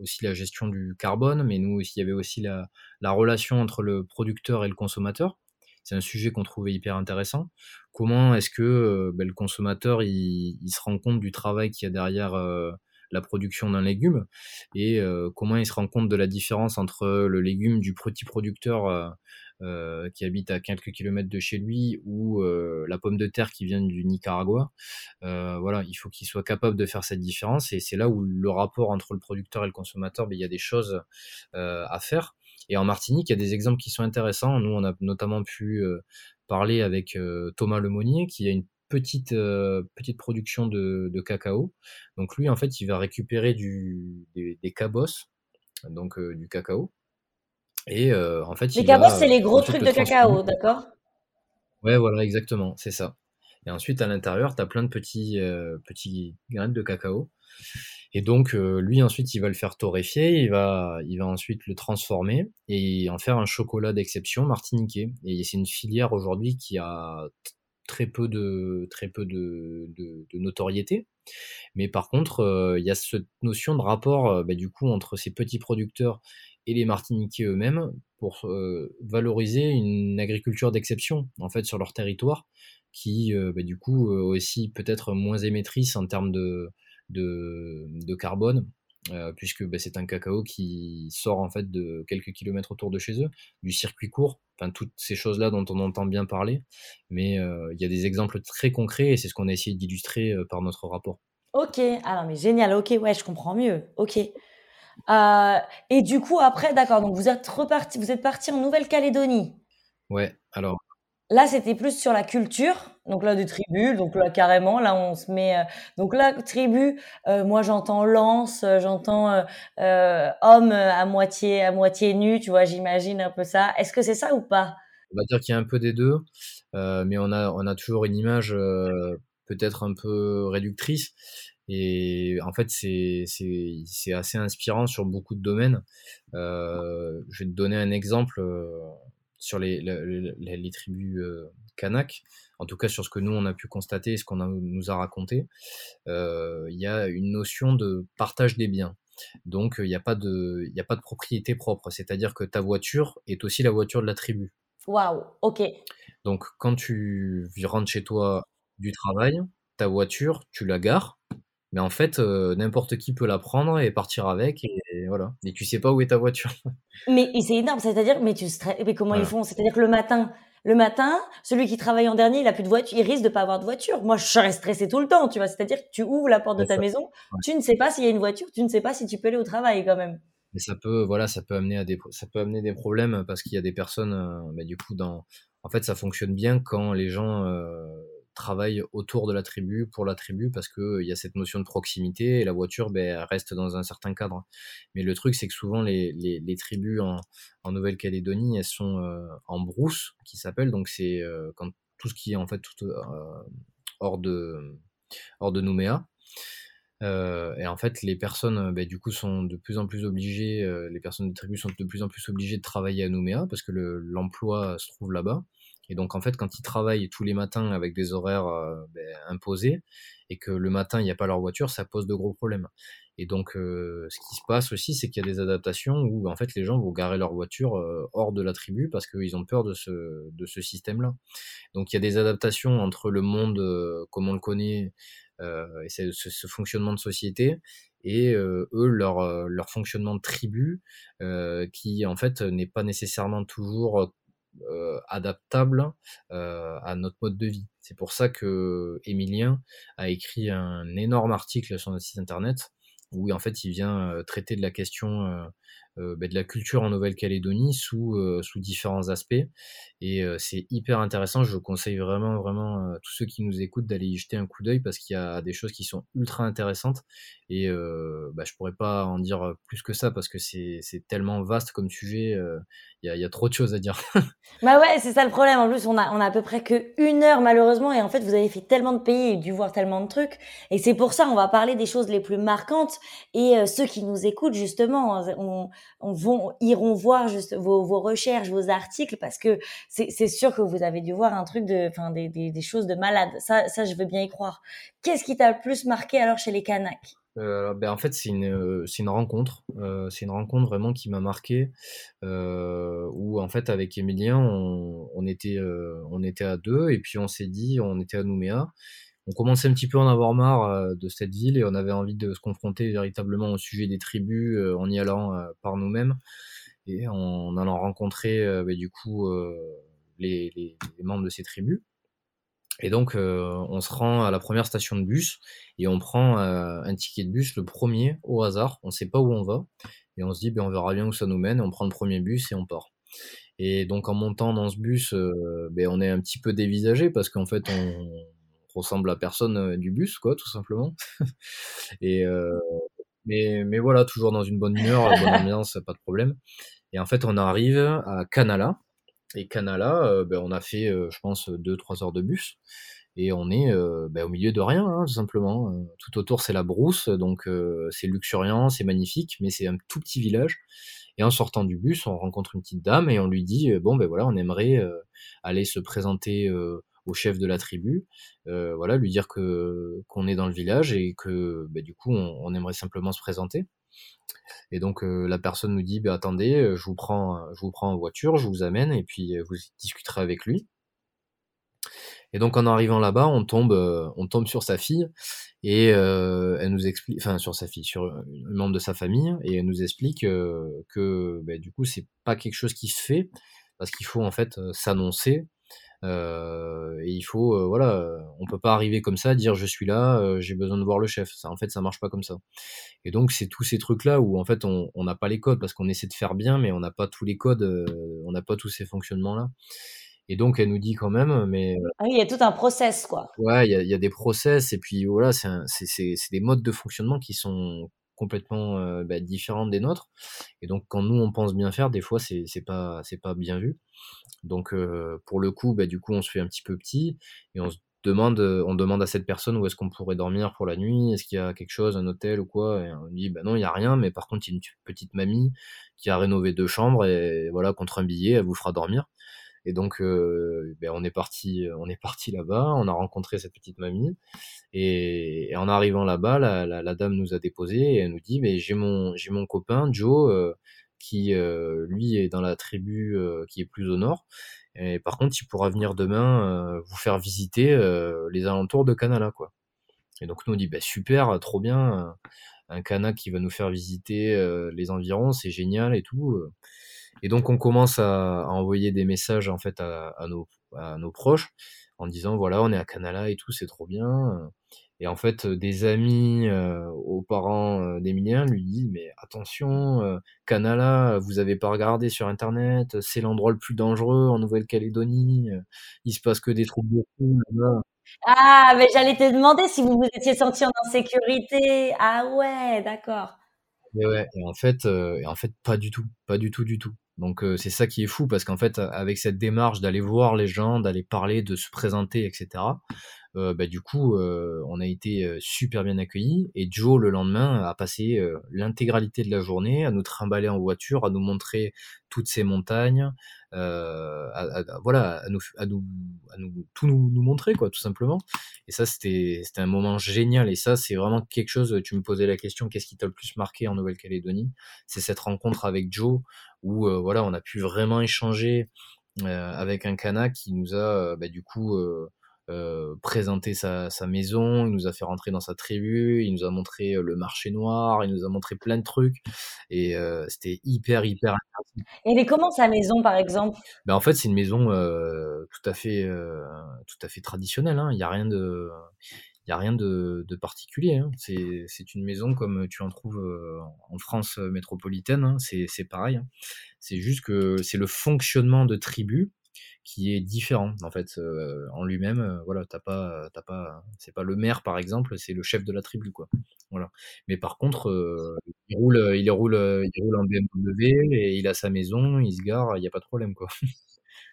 aussi la gestion du carbone, mais nous aussi, il y avait aussi la, la relation entre le producteur et le consommateur. C'est un sujet qu'on trouvait hyper intéressant. Comment est-ce que ben, le consommateur il, il, se rend compte du travail qu'il y a derrière la production d'un légume et comment il se rend compte de la différence entre le légume du petit producteur euh, qui habite à quelques kilomètres de chez lui, ou euh, la pomme de terre qui vient du Nicaragua. Euh, voilà, il faut qu'il soit capable de faire cette différence, et c'est là où le rapport entre le producteur et le consommateur, ben, il y a des choses à faire. Et en Martinique, il y a des exemples qui sont intéressants. Nous, on a notamment pu parler avec Thomas Lemonnier, qui a une petite, petite production de, de, cacao. Donc lui, en fait, il va récupérer du, des, des cabosses, donc du cacao, et en fait, les cabosses, c'est les gros trucs de cacao, d'accord? Ouais, voilà, exactement, c'est ça. Et ensuite, à l'intérieur, tu as plein de petits, petits graines de cacao. Et donc, lui, ensuite, il va le faire torréfier, il va, il va ensuite le transformer et en faire un chocolat d'exception martiniquais. Et c'est une filière aujourd'hui qui a très peu de, notoriété. Mais par contre, il y a cette notion de rapport bah, du coup entre ces petits producteurs et les Martiniquais eux-mêmes pour euh, valoriser une agriculture d'exception en fait sur leur territoire qui euh, bah, du coup euh, aussi peut-être moins émettrice en termes de, de, carbone puisque bah, c'est un cacao qui sort en fait de quelques kilomètres autour de chez eux, du circuit court, enfin toutes ces choses-là dont on entend bien parler, mais il y a des exemples très concrets et c'est ce qu'on a essayé d'illustrer par notre rapport. Ok, alors mais génial, ok, ouais, je comprends mieux, ok. Euh, et du coup, après, d'accord, donc vous êtes reparti, vous êtes parti en Nouvelle-Calédonie. Ouais, alors. Là, c'était plus sur la culture, donc là, des tribus, donc là, carrément, là, on se met. Euh, donc là, tribu, euh, moi, j'entends lance, j'entends homme à moitié, à moitié nu, tu vois, j'imagine un peu ça. Est-ce que c'est ça ou pas? On va dire qu'il y a un peu des deux, mais on a, on a toujours une image peut-être un peu réductrice. Et en fait, c'est assez inspirant sur beaucoup de domaines. Euh, je vais te donner un exemple euh, sur les, les, tribus euh, Kanak, en tout cas sur ce que nous on a pu constater et ce qu'on nous a raconté. Euh, il y a une notion de partage des biens. Donc il n'y a, pas de, a pas de propriété propre, c'est-à-dire que ta voiture est aussi la voiture de la tribu. Waouh, ok. Donc quand tu rentres chez toi du travail, ta voiture, tu la gares, mais en fait, euh, n'importe qui peut la prendre et partir avec et, voilà. Et tu sais pas où est ta voiture. Mais c'est énorme, c'est-à-dire, mais tu mais comment ils font? C'est-à-dire que le matin, le matin, celui qui travaille en dernier, il a plus de voiture, il risque de pas avoir de voiture. Moi, je serais stressé tout le temps, tu vois. C'est-à-dire que tu ouvres la porte de ta maison, tu ne sais pas s'il y a une voiture, tu ne sais pas si tu peux aller au travail quand même. Mais ça peut, voilà, ça peut amener à des, ça peut amener des problèmes parce qu'il y a des personnes, euh, bah, du coup, dans, en fait, ça fonctionne bien quand les gens euh, travaille autour de la tribu, pour la tribu, parce qu'il y a cette notion de proximité et la voiture ben, reste dans un certain cadre. Mais le truc, c'est que souvent les, tribus en, Nouvelle-Calédonie, elles sont euh, en brousse, qui s'appelle, donc c'est euh, quand tout ce qui est en fait tout, euh, hors, de, hors de Nouméa. et en fait, les personnes, ben, du coup, sont de plus en plus obligées, les personnes de tribu sont de plus en plus obligées de travailler à Nouméa parce que l'emploi se trouve là-bas. Et donc en fait, quand ils travaillent tous les matins avec des horaires euh, ben, imposés et que le matin il n'y a pas leur voiture, ça pose de gros problèmes. Et donc euh, ce qui se passe aussi, c'est qu'il y a des adaptations où en fait les gens vont garer leur voiture euh, hors de la tribu parce qu'ils ont peur de ce, de ce système-là. Donc il y a des adaptations entre le monde comme on le connaît et ce, ce, fonctionnement de société et eux leur, leur fonctionnement de tribu qui en fait n'est pas nécessairement toujours euh, adaptable euh, à notre mode de vie. C'est pour ça que Emilien a écrit un énorme article sur notre site internet où en fait il vient euh, traiter de la question de la culture en Nouvelle-Calédonie sous, euh, sous différents aspects. Et euh, c'est hyper intéressant. Je conseille vraiment, vraiment à tous ceux qui nous écoutent d'aller y jeter un coup d'œil parce qu'il y a des choses qui sont ultra intéressantes. Et bah, je pourrais pas en dire plus que ça parce que c'est tellement vaste comme sujet. Il y, a, y, a, trop de choses à dire. bah ouais, c'est ça le problème. En plus, on a, on a à peu près que une heure malheureusement. Et en fait, vous avez fait tellement de pays et dû voir tellement de trucs. Et c'est pour ça, on va parler des choses les plus marquantes. Et ceux qui nous écoutent, justement, on vont, iront voir juste vos, recherches, vos articles, parce que c'est sûr que vous avez dû voir un truc de, enfin, des, choses de malade. Ça, ça, je veux bien y croire. Qu'est-ce qui t'a le plus marqué alors chez les Kanaks? Euh, ben, en fait, c'est une, euh, rencontre. Euh, c'est une rencontre vraiment qui m'a marqué. où en fait, avec Emilien, on était, on était à deux et puis on s'est dit, on était à Nouméa. On commençait un petit peu à en avoir marre de cette ville et on avait envie de se confronter véritablement au sujet des tribus en y allant par nous-mêmes et en, allant rencontrer ben, du coup les, membres de ces tribus. Et donc, euh, on se rend à la première station de bus et on prend euh, un ticket de bus, le premier, au hasard. On ne sait pas où on va. Et on se dit, ben, on verra bien où ça nous mène. Et on prend le premier bus et on part. Et donc, en montant dans ce bus, euh, ben, on est un petit peu dévisagé parce qu'en fait, on ressemble à personne du bus, quoi, tout simplement. et, mais, mais voilà, toujours dans une bonne humeur, bonne ambiance, pas de problème. Et en fait, on arrive à Canala et Canala, euh, ben, on a fait, euh, je pense, 2-3 heures de bus. Et on est euh, ben, au milieu de rien, hein, tout simplement. Tout autour, c'est la brousse, donc c'est luxuriant, c'est magnifique, mais c'est un tout petit village. Et en sortant du bus, on rencontre une petite dame et on lui dit bon ben voilà, on aimerait aller se présenter au chef de la tribu, voilà, lui dire que qu'on est dans le village et que ben, du coup on, aimerait simplement se présenter. Et donc euh, la personne nous dit, bah, attendez, euh, je vous prends, je vous prends en voiture, je vous amène et puis euh, vous discuterez avec lui. Et donc en arrivant là-bas, on tombe, on tombe sur sa fille et elle nous explique, enfin sur sa fille, sur un membre de sa famille et elle nous explique que bah, du coup c'est pas quelque chose qui se fait parce qu'il faut en fait s'annoncer euh, et il faut, euh, voilà, on peut pas arriver comme ça, dire je suis là, euh, j'ai besoin de voir le chef. Ça, en fait, ça marche pas comme ça. Et donc, c'est tous ces trucs-là où en fait, on n'a pas les codes parce qu'on essaie de faire bien, mais on n'a pas tous les codes, on n'a pas tous ces fonctionnements-là. Et donc, elle nous dit quand même, mais. Ah oui, il y a tout un process, quoi. Ouais, il y a, y a, des process, et puis voilà, c'est des modes de fonctionnement qui sont complètement euh, bah, différentes des nôtres. Et donc, quand nous, on pense bien faire, des fois, c'est pas, pas bien vu. Donc, euh, pour le coup, bah, du coup, on se fait un petit peu petit et on se demande, on demande à cette personne où est-ce qu'on pourrait dormir pour la nuit, est-ce qu'il y a quelque chose, un hôtel ou quoi, et on dit, bah non, il n'y a rien, mais par contre, il y a une petite mamie qui a rénové deux chambres et voilà, contre un billet, elle vous fera dormir. Et donc, euh, ben on est parti, on est parti là-bas. On a rencontré cette petite mamie. Et, en arrivant là-bas, la, dame nous a déposé et elle nous dit, j'ai mon, copain Joe euh, qui, euh, lui, est dans la tribu qui est plus au nord. Et par contre, il pourra venir demain vous faire visiter les alentours de Canala, quoi. Et donc nous on dit, bah, super, trop bien, un Cana qui va nous faire visiter les environs, c'est génial et tout. Et donc on commence à, envoyer des messages en fait à, nos, à nos proches en disant voilà on est à Canala et tout c'est trop bien. Et en fait des amis euh, aux parents euh, d'Emilien lui disent mais attention euh, Canala vous avez pas regardé sur internet c'est l'endroit le plus dangereux en Nouvelle-Calédonie il se passe que des troubles de fou là-bas. Ah mais j'allais te demander si vous vous étiez senti en insécurité. Ah ouais d'accord. Et ouais, et en fait, et en fait, pas du tout, pas du tout, du tout. Donc c'est ça qui est fou parce qu'en fait avec cette démarche d'aller voir les gens, d'aller parler, de se présenter, etc. Euh, bah, du coup on a été super bien accueillis et Joe le lendemain a passé l'intégralité de la journée à nous trimballer en voiture, à nous montrer toutes ces montagnes, euh, à, voilà, à nous, à nous, à nous tout nous, nous, montrer quoi, tout simplement. Et ça, c'était, c'était un moment génial. Et ça, c'est vraiment quelque chose. Tu me posais la question, qu'est-ce qui t'a le plus marqué en Nouvelle-Calédonie? C'est cette rencontre avec Joe où euh, voilà, on a pu vraiment échanger euh, avec un Cana qui nous a bah, du coup euh, présenter sa, sa, maison, il nous a fait rentrer dans sa tribu, il nous a montré euh, le marché noir, il nous a montré plein de trucs et euh, c'était hyper hyper intéressant. Et mais comment sa maison par exemple? Ben, en fait c'est une maison euh, tout à fait euh, tout à fait traditionnelle, hein. il n'y a rien de il y a rien de, de particulier. Hein. C'est une maison comme tu en trouves en France métropolitaine, hein. c'est pareil. Hein. C'est juste que c'est le fonctionnement de tribu qui est différent en fait euh, en lui-même euh, voilà t'as pas t'as pas c'est pas le maire par exemple c'est le chef de la tribu quoi. Voilà. Mais par contre euh, il roule il roule il roule en BMW et il a sa maison il se gare il y a pas de problème quoi.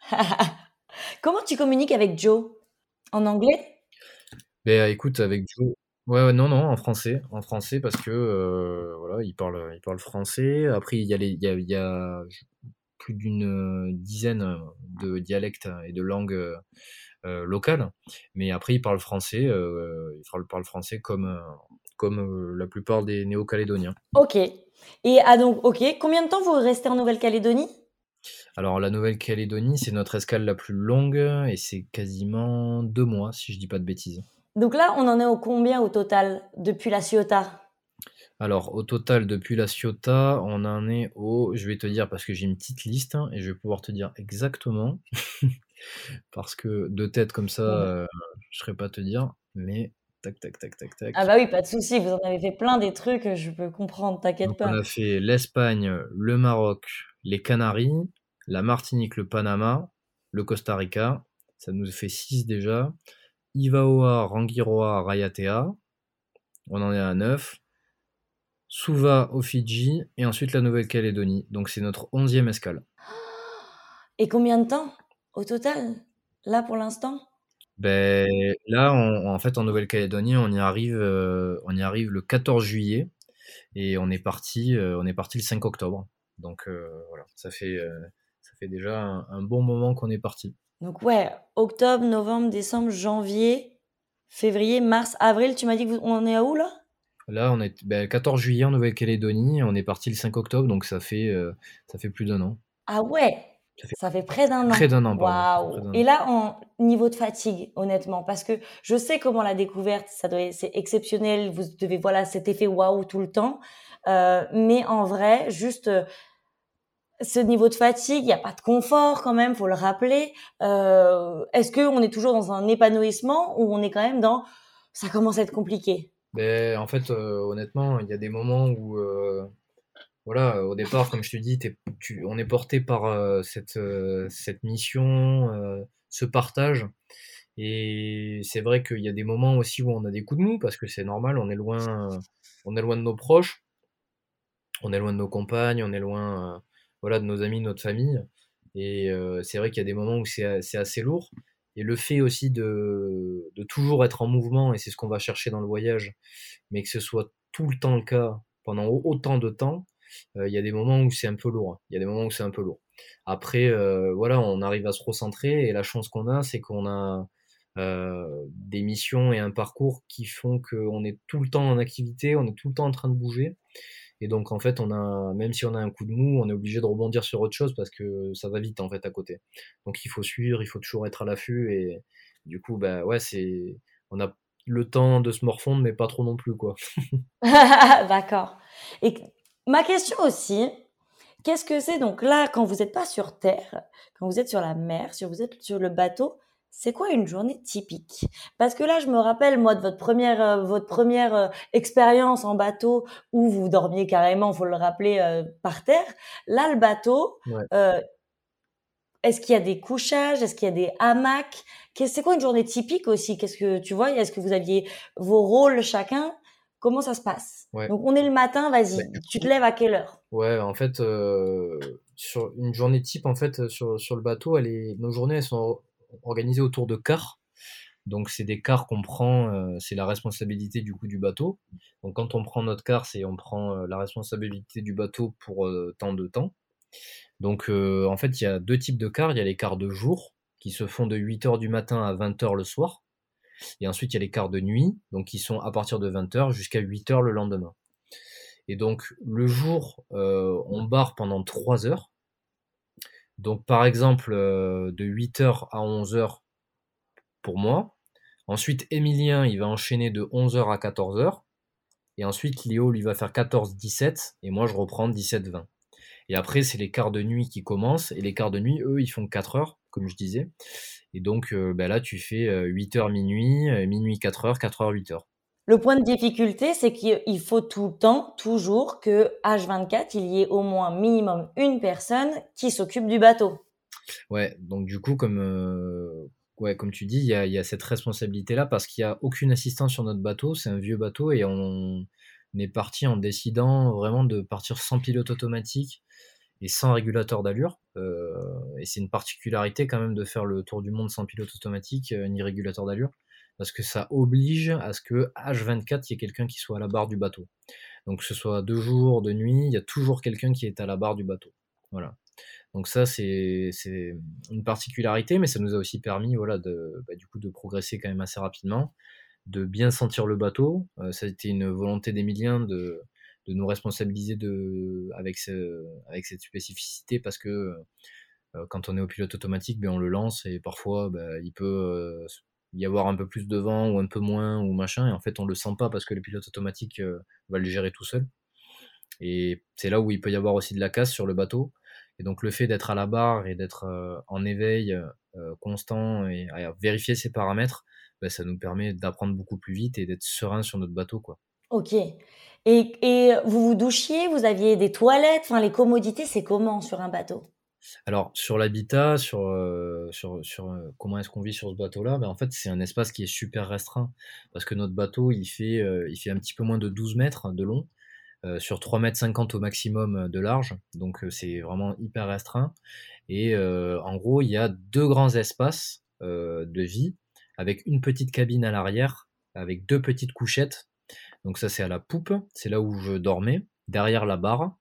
Comment tu communiques avec Joe? En anglais? Ben écoute avec Joe Ouais, non, non, en français, en français parce que voilà, il parle, il parle français. Après, il y a les, il y a, il y a plus d'une dizaine de dialectes et de langues locales. Mais après, il parle français, il parle français comme, comme la plupart des Néo-Calédoniens. Ok. Et ah donc, ok. Combien de temps vous restez en Nouvelle-Calédonie? Alors, la Nouvelle-Calédonie, c'est notre escale la plus longue et c'est quasiment deux mois, si je dis pas de bêtises. Donc là, on en est au combien au total depuis la Ciotat? Alors, au total, depuis la Ciotat, on en est au. Je vais te dire parce que j'ai une petite liste hein, et je vais pouvoir te dire exactement. parce que de tête comme ça, euh, je ne saurais pas te dire. Mais tac, tac, tac, tac, tac. Ah bah oui, pas de souci, vous en avez fait plein des trucs, je peux comprendre, t'inquiète pas. On a fait l'Espagne, le Maroc, les Canaries, la Martinique, le Panama, le Costa Rica. Ça nous fait 6 déjà. Ivaoa, Rangiroa, Rayatea. On en est à 9. Suva au Fidji et ensuite la Nouvelle-Calédonie. Donc c'est notre onzième escale. Et combien de temps au total Là pour l'instant? Ben, Là, en fait, en Nouvelle-Calédonie, on, y arrive, euh, on y arrive le 14 juillet et on est parti, euh, on est parti le 5 octobre. Donc euh, voilà, ça fait, ça fait déjà un, bon moment qu'on est parti. Donc ouais, octobre, novembre, décembre, janvier, février, mars, avril, tu m'as dit qu'on est à où là? Là, on est ben, 14 juillet en Nouvelle-Calédonie, on est parti le 5 octobre, donc ça fait, euh, ça fait plus d'un an. Ah ouais? Ça fait, près d'un an. Près d'un an, Waouh Et là, en niveau de fatigue, honnêtement, parce que je sais comment la découverte, ça doit, c'est exceptionnel. Vous devez voilà cet effet waouh tout le temps, euh, mais en vrai, juste euh, ce niveau de fatigue, il n'y a pas de confort quand même, faut le rappeler. Est-ce que on est toujours dans un épanouissement ou on est quand même dans ça commence à être compliqué? Ben, en fait, euh, honnêtement, il y a des moments où, euh, voilà, au départ, comme je te dis, on est porté par euh, cette, mission, ce partage. Et c'est vrai qu'il y a des moments aussi où on a des coups de mou, parce que c'est normal, on est loin, on est de nos proches, on est loin de nos compagnes, on est loin, voilà, de nos amis, de notre famille. Et c'est vrai qu'il y a des moments où c'est assez lourd. Et le fait aussi de, de toujours être en mouvement, et c'est ce qu'on va chercher dans le voyage, mais que ce soit tout le temps le cas pendant autant de temps, euh, il y a des moments où c'est un peu lourd. Hein. Il y a des moments où c'est un peu lourd. Après, euh, voilà, on arrive à se recentrer, et la chance qu'on a, c'est qu'on a euh, des missions et un parcours qui font qu'on est tout le temps en activité, on est tout le temps en train de bouger. Et donc, en fait, on a, même si on a un coup de mou, on est obligé de rebondir sur autre chose parce que ça va vite, en fait, à côté. Donc, il faut suivre, il faut toujours être à l'affût. Et du coup, bah ouais, c'est, on a le temps de se morfondre, mais pas trop non plus, quoi. D'accord. Et ma question aussi, qu'est-ce que c'est donc là, quand vous n'êtes pas sur Terre, quand vous êtes sur la mer, si vous êtes sur le bateau, c'est quoi une journée typique? Parce que là, je me rappelle moi de votre première euh, votre première euh, expérience en bateau où vous dormiez carrément, faut le rappeler, euh, par terre. Là, le bateau, est-ce qu'il y a des couchages? Est-ce qu'il y a des hamacs? C'est quoi une journée typique aussi? Qu'est-ce que tu vois Est-ce que vous aviez vos rôles chacun? Comment ça se passe? Donc on est le matin, vas-y. Bah, tu te lèves à quelle heure? Ouais, en fait, sur une journée type, en fait, sur, sur le bateau, elle est, nos journées, elles sont organisé autour de cars. Donc c'est des cars qu'on prend, euh, c'est la responsabilité du coup du bateau. Donc quand on prend notre car, c'est on prend euh, la responsabilité du bateau pour euh, tant de temps. Donc en fait, il y a deux types de cars. Il y a les cars de jour qui se font de 8h du matin à 20h le soir. Et ensuite, il y a les cars de nuit, donc qui sont à partir de 20h jusqu'à 8h le lendemain. Et donc le jour, on barre pendant 3 heures. Donc par exemple, euh, de 8h à 11h pour moi. Ensuite, Emilien, il va enchaîner de 11h à 14h. Et ensuite, Léo, lui, va faire 14-17. Et moi, je reprends 17-20. Et après, c'est les quarts de nuit qui commencent. Et les quarts de nuit, eux, ils font 4 heures, comme je disais. Et donc, euh, ben là, tu fais 8h euh, minuit, minuit 4h, 4h 8h. Le point de difficulté, c'est qu'il faut tout le temps, toujours, que H24, il y ait au moins minimum une personne qui s'occupe du bateau. Ouais, donc du coup, comme, euh, tu dis, il y a, cette responsabilité-là parce qu'il n'y a aucune assistance sur notre bateau. C'est un vieux bateau et on, est parti en décidant vraiment de partir sans pilote automatique et sans régulateur d'allure. Euh, et c'est une particularité quand même de faire le tour du monde sans pilote automatique euh, ni régulateur d'allure parce que ça oblige à ce que H24, il y ait quelqu'un qui soit à la barre du bateau. Donc que ce soit de jour, de nuit, il y a toujours quelqu'un qui est à la barre du bateau. Voilà. Donc ça, c'est une particularité, mais ça nous a aussi permis voilà, de, bah, du coup, de progresser quand même assez rapidement. de bien sentir le bateau. ça a été une volonté d'Emilien de, nous responsabiliser avec, ce, avec cette spécificité parce que quand on est au pilote automatique, ben, on le lance et parfois ben, il peut y avoir un peu plus de vent ou un peu moins ou machin et en fait on le sent pas parce que le pilote automatique va le gérer tout seul. Et c'est là où il peut y avoir aussi de la casse sur le bateau. Et donc le fait d'être à la barre et d'être en éveil constant et à vérifier ses paramètres, ben, ça nous permet d'apprendre beaucoup plus vite et d'être serein sur notre bateau. Quoi. Ok. Et, et vous vous douchiez, vous aviez des toilettes, enfin les commodités, c'est comment sur un bateau? Alors, sur l'habitat, sur, sur, sur comment est-ce qu'on vit sur ce bateau-là, ben, en fait, c'est un espace qui est super restreint. Parce que notre bateau, il fait, il fait un petit peu moins de 12 mètres de long, sur 3 mètres 50 au maximum de large. Donc, c'est vraiment hyper restreint. Et en gros, il y a deux grands espaces de vie, avec une petite cabine à l'arrière, avec deux petites couchettes donc ça c'est à la poupe, c'est là où je dormais, derrière la barre.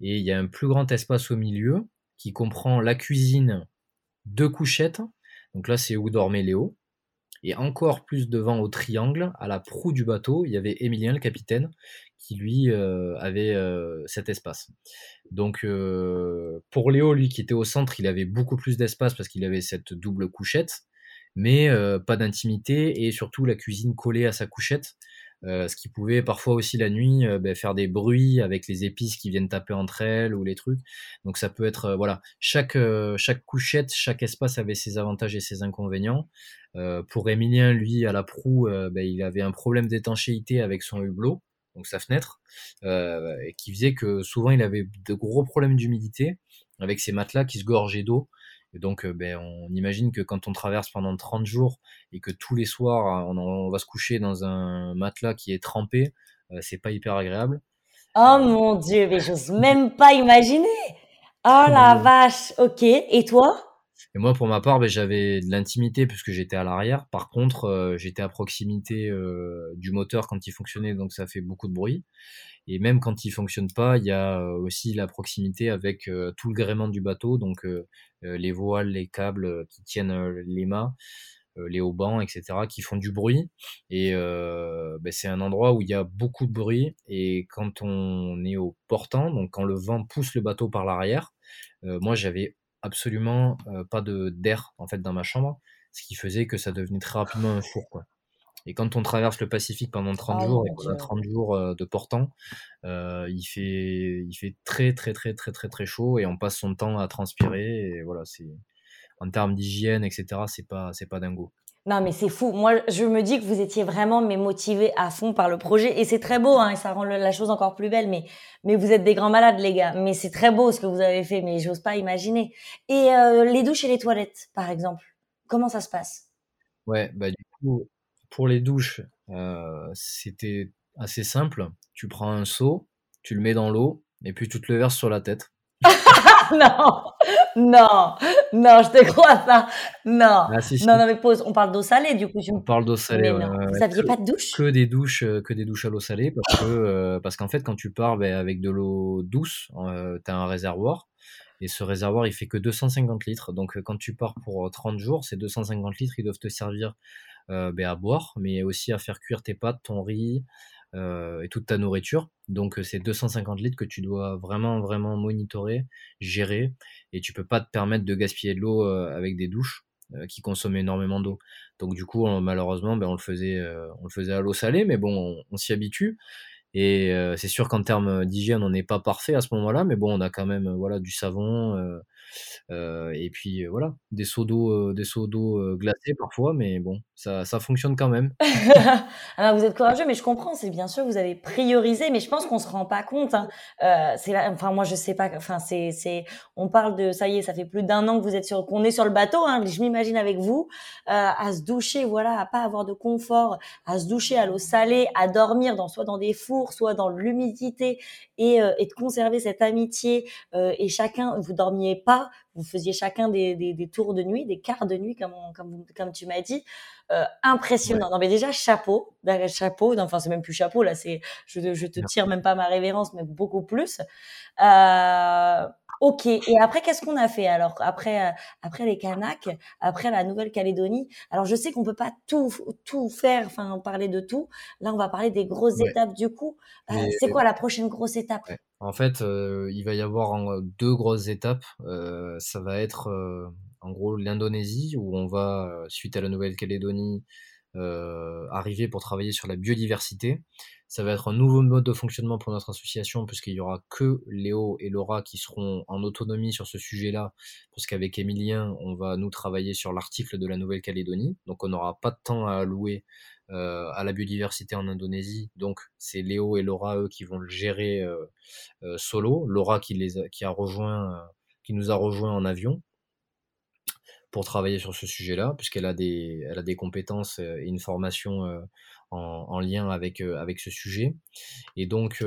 Et il y a un plus grand espace au milieu qui comprend la cuisine, deux couchettes. Donc là c'est où dormait Léo. Et encore plus devant au triangle, à la proue du bateau, il y avait Émilien, le capitaine, qui lui euh, avait euh, cet espace. Donc euh, pour Léo, lui qui était au centre, il avait beaucoup plus d'espace parce qu'il avait cette double couchette, mais pas d'intimité et surtout la cuisine collée à sa couchette. Euh, ce qui pouvait parfois aussi la nuit euh, ben, faire des bruits avec les épices qui viennent taper entre elles ou les trucs. Donc ça peut être euh, voilà chaque chaque couchette, chaque espace avait ses avantages et ses inconvénients. pour Emilien, lui à la proue, ben, il avait un problème d'étanchéité avec son hublot, donc sa fenêtre, et qui faisait que souvent il avait de gros problèmes d'humidité avec ses matelas qui se gorgeaient d'eau. Et donc, euh, ben, on imagine que quand on traverse pendant 30 jours et que tous les soirs, on, va se coucher dans un matelas qui est trempé, euh, c'est pas hyper agréable. Oh mon dieu, mais j'ose même pas imaginer. Oh la vache, ok. Et toi? Et moi, pour ma part, ben, j'avais de l'intimité puisque j'étais à l'arrière. Par contre, euh, j'étais à proximité du moteur quand il fonctionnait, donc ça fait beaucoup de bruit. Et même quand il fonctionne pas, il y a aussi la proximité avec tout le gréement du bateau, donc les voiles, les câbles qui tiennent les mâts, les haubans, etc., qui font du bruit. Et ben, c'est un endroit où il y a beaucoup de bruit. Et quand on est au portant, donc quand le vent pousse le bateau par l'arrière, moi j'avais absolument pas de d'air en fait dans ma chambre, ce qui faisait que ça devenait très rapidement un four, quoi. Et quand on traverse le Pacifique pendant 30 ah jours et qu'on a 30 jours euh, de portant, euh, il fait il fait très très très très très très chaud et on passe son temps à transpirer et voilà c'est en termes d'hygiène etc c'est pas c'est pas dingo. Non mais c'est fou. Moi je me dis que vous étiez vraiment mais motivé à fond par le projet et c'est très beau hein, et ça rend la chose encore plus belle. Mais mais vous êtes des grands malades les gars. Mais c'est très beau ce que vous avez fait mais j'ose pas imaginer. Et euh, les douches et les toilettes par exemple, comment ça se passe? Ouais bah du coup pour les douches, euh, c'était assez simple. Tu prends un seau, tu le mets dans l'eau, et puis tu te le verses sur la tête. non, non, non, je te crois pas. Non, ah, non, non, mais pause. On parle d'eau salée, du coup. On parle d'eau salée. Vous n'aviez pas de douche? Que des douches, euh, que des douches à l'eau salée, parce que euh, parce qu'en fait, quand tu pars ben, avec de l'eau douce, tu as un réservoir. Et ce réservoir, il fait que 250 litres. Donc, quand tu pars pour 30 jours, ces 250 litres, ils doivent te servir ben, à boire, mais aussi à faire cuire tes pâtes, ton riz euh, et toute ta nourriture. Donc c'est 250 litres que tu dois vraiment vraiment monitorer, gérer, et tu peux pas te permettre de gaspiller de l'eau euh, avec des douches qui consomment énormément d'eau. Donc du coup, malheureusement, ben, on le faisait, on le faisait à l'eau salée, mais bon, on, s'y habitue. Et c'est sûr qu'en termes d'hygiène, on n'est pas parfait à ce moment-là, mais bon, on a quand même voilà du savon, euh, et puis voilà, des seaux d'eau, des seaux d'eau glacés parfois, mais bon, ça, ça fonctionne quand même. Alors vous êtes courageux, mais je comprends. C'est bien sûr vous avez priorisé, mais je pense qu'on se rend pas compte. Hein. Euh, c'est enfin moi je sais pas. Enfin c'est c'est on parle de ça y est, ça fait plus d'un an que vous êtes sur qu'on est sur le bateau. Hein, je m'imagine avec vous euh, à se doucher, voilà, à pas avoir de confort, à se doucher à l'eau salée, à dormir dans soit dans des fours, soit dans l'humidité et, et de conserver cette amitié et chacun vous dormiez pas vous faisiez chacun des, des, tours de nuit, des quarts de nuit, comme, comme, comme tu m'as dit. Euh, impressionnant. Non, mais déjà, chapeau. Chapeau. enfin, c'est même plus chapeau, là. C'est, je, je te tire même pas ma révérence, mais beaucoup plus. Euh, Ok. Et après, qu'est-ce qu'on a fait alors? Après, euh, après les Kanaks, après la Nouvelle-Calédonie Alors, je sais qu'on peut pas tout, tout faire, enfin parler de tout. Là, on va parler des grosses étapes du coup. Euh, c'est quoi la prochaine grosse étape? En fait, euh, il va y avoir deux grosses étapes. ça va être en gros l'Indonésie où on va, suite à la Nouvelle-Calédonie, arriver pour travailler sur la biodiversité. Ça va être un nouveau mode de fonctionnement pour notre association, puisqu'il y aura que Léo et Laura qui seront en autonomie sur ce sujet-là, parce qu'avec Emilien, on va nous travailler sur l'article de la Nouvelle-Calédonie. Donc on n'aura pas de temps à allouer euh, à la biodiversité en Indonésie. Donc c'est Léo et Laura, eux, qui vont le gérer euh, euh, solo. Laura qui, les qui, a rejoint, qui nous a rejoint en avion pour travailler sur ce sujet-là, puisqu'elle a des, elle a des compétences et une formation en, lien avec, avec ce sujet. Et donc,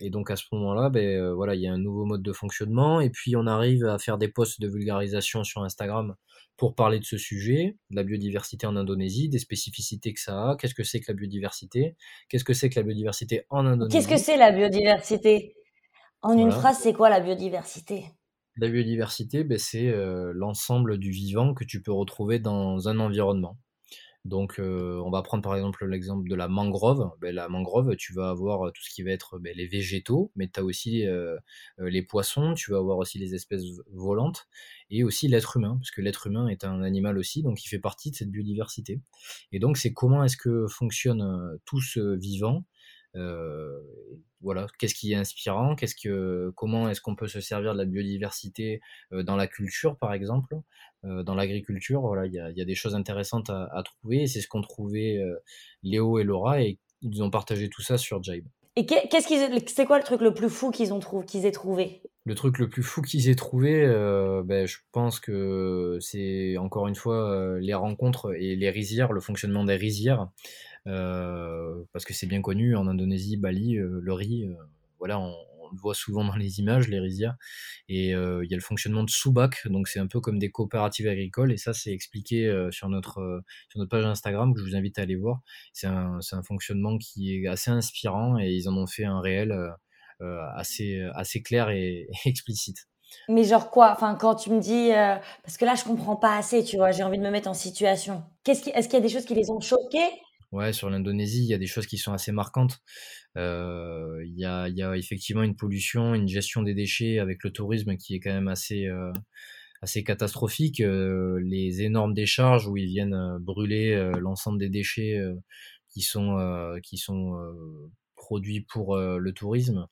et donc à ce moment-là, ben, voilà, il y a un nouveau mode de fonctionnement. Et puis on arrive à faire des posts de vulgarisation sur Instagram pour parler de ce sujet, de la biodiversité en Indonésie, des spécificités que ça a, qu'est-ce que c'est que la biodiversité, qu'est-ce que c'est que la biodiversité en Indonésie. Qu'est-ce que c'est la biodiversité? En une phrase, c'est quoi la biodiversité? La biodiversité, ben, c'est l'ensemble du vivant que tu peux retrouver dans un environnement. Donc, euh, on va prendre par exemple l'exemple de la mangrove. Ben, la mangrove, tu vas avoir euh, tout ce qui va être ben, les végétaux, mais tu as aussi euh, les poissons, tu vas avoir aussi les espèces volantes et aussi l'être humain, parce que l'être humain est un animal aussi, donc il fait partie de cette biodiversité. Et donc, c'est comment est-ce que fonctionne tout ce vivant voilà, qu'est-ce qui est inspirant, qu'est-ce que, comment est-ce qu'on peut se servir de la biodiversité dans la culture, par exemple, dans l'agriculture. Voilà, il y a, y a, des choses intéressantes à, à trouver. C'est ce qu'ont trouvé Léo et Laura et ils ont partagé tout ça sur Jibe. Et qu'est-ce qu'ils, c'est quoi le truc le plus fou qu'ils ont trouvé, qu'ils aient trouvé? Le truc le plus fou qu'ils aient trouvé, ben, je pense que c'est encore une fois les rencontres et les rizières, le fonctionnement des rizières. Euh, parce que c'est bien connu en Indonésie, Bali, euh, le riz, euh, voilà, on, le voit souvent dans les images, les rizières. Et il y a le fonctionnement de Subak, donc c'est un peu comme des coopératives agricoles, et ça c'est expliqué sur, notre, sur notre page Instagram, que je vous invite à aller voir. C'est un, un, fonctionnement qui est assez inspirant, et ils en ont fait un réel assez, assez clair et, explicite. Mais genre quoi? Enfin, quand tu me dis, parce que là, je comprends pas assez, tu vois, j'ai envie de me mettre en situation. Qu'est-ce qui, est-ce qu'il y a des choses qui les ont choqués Ouais, sur l'Indonésie, il y a des choses qui sont assez marquantes. Euh, il y a, y a effectivement une pollution, une gestion des déchets avec le tourisme qui est quand même assez, euh, assez catastrophique. Euh, les énormes décharges où ils viennent brûler l'ensemble des déchets qui sont, qui sont produits pour le tourisme,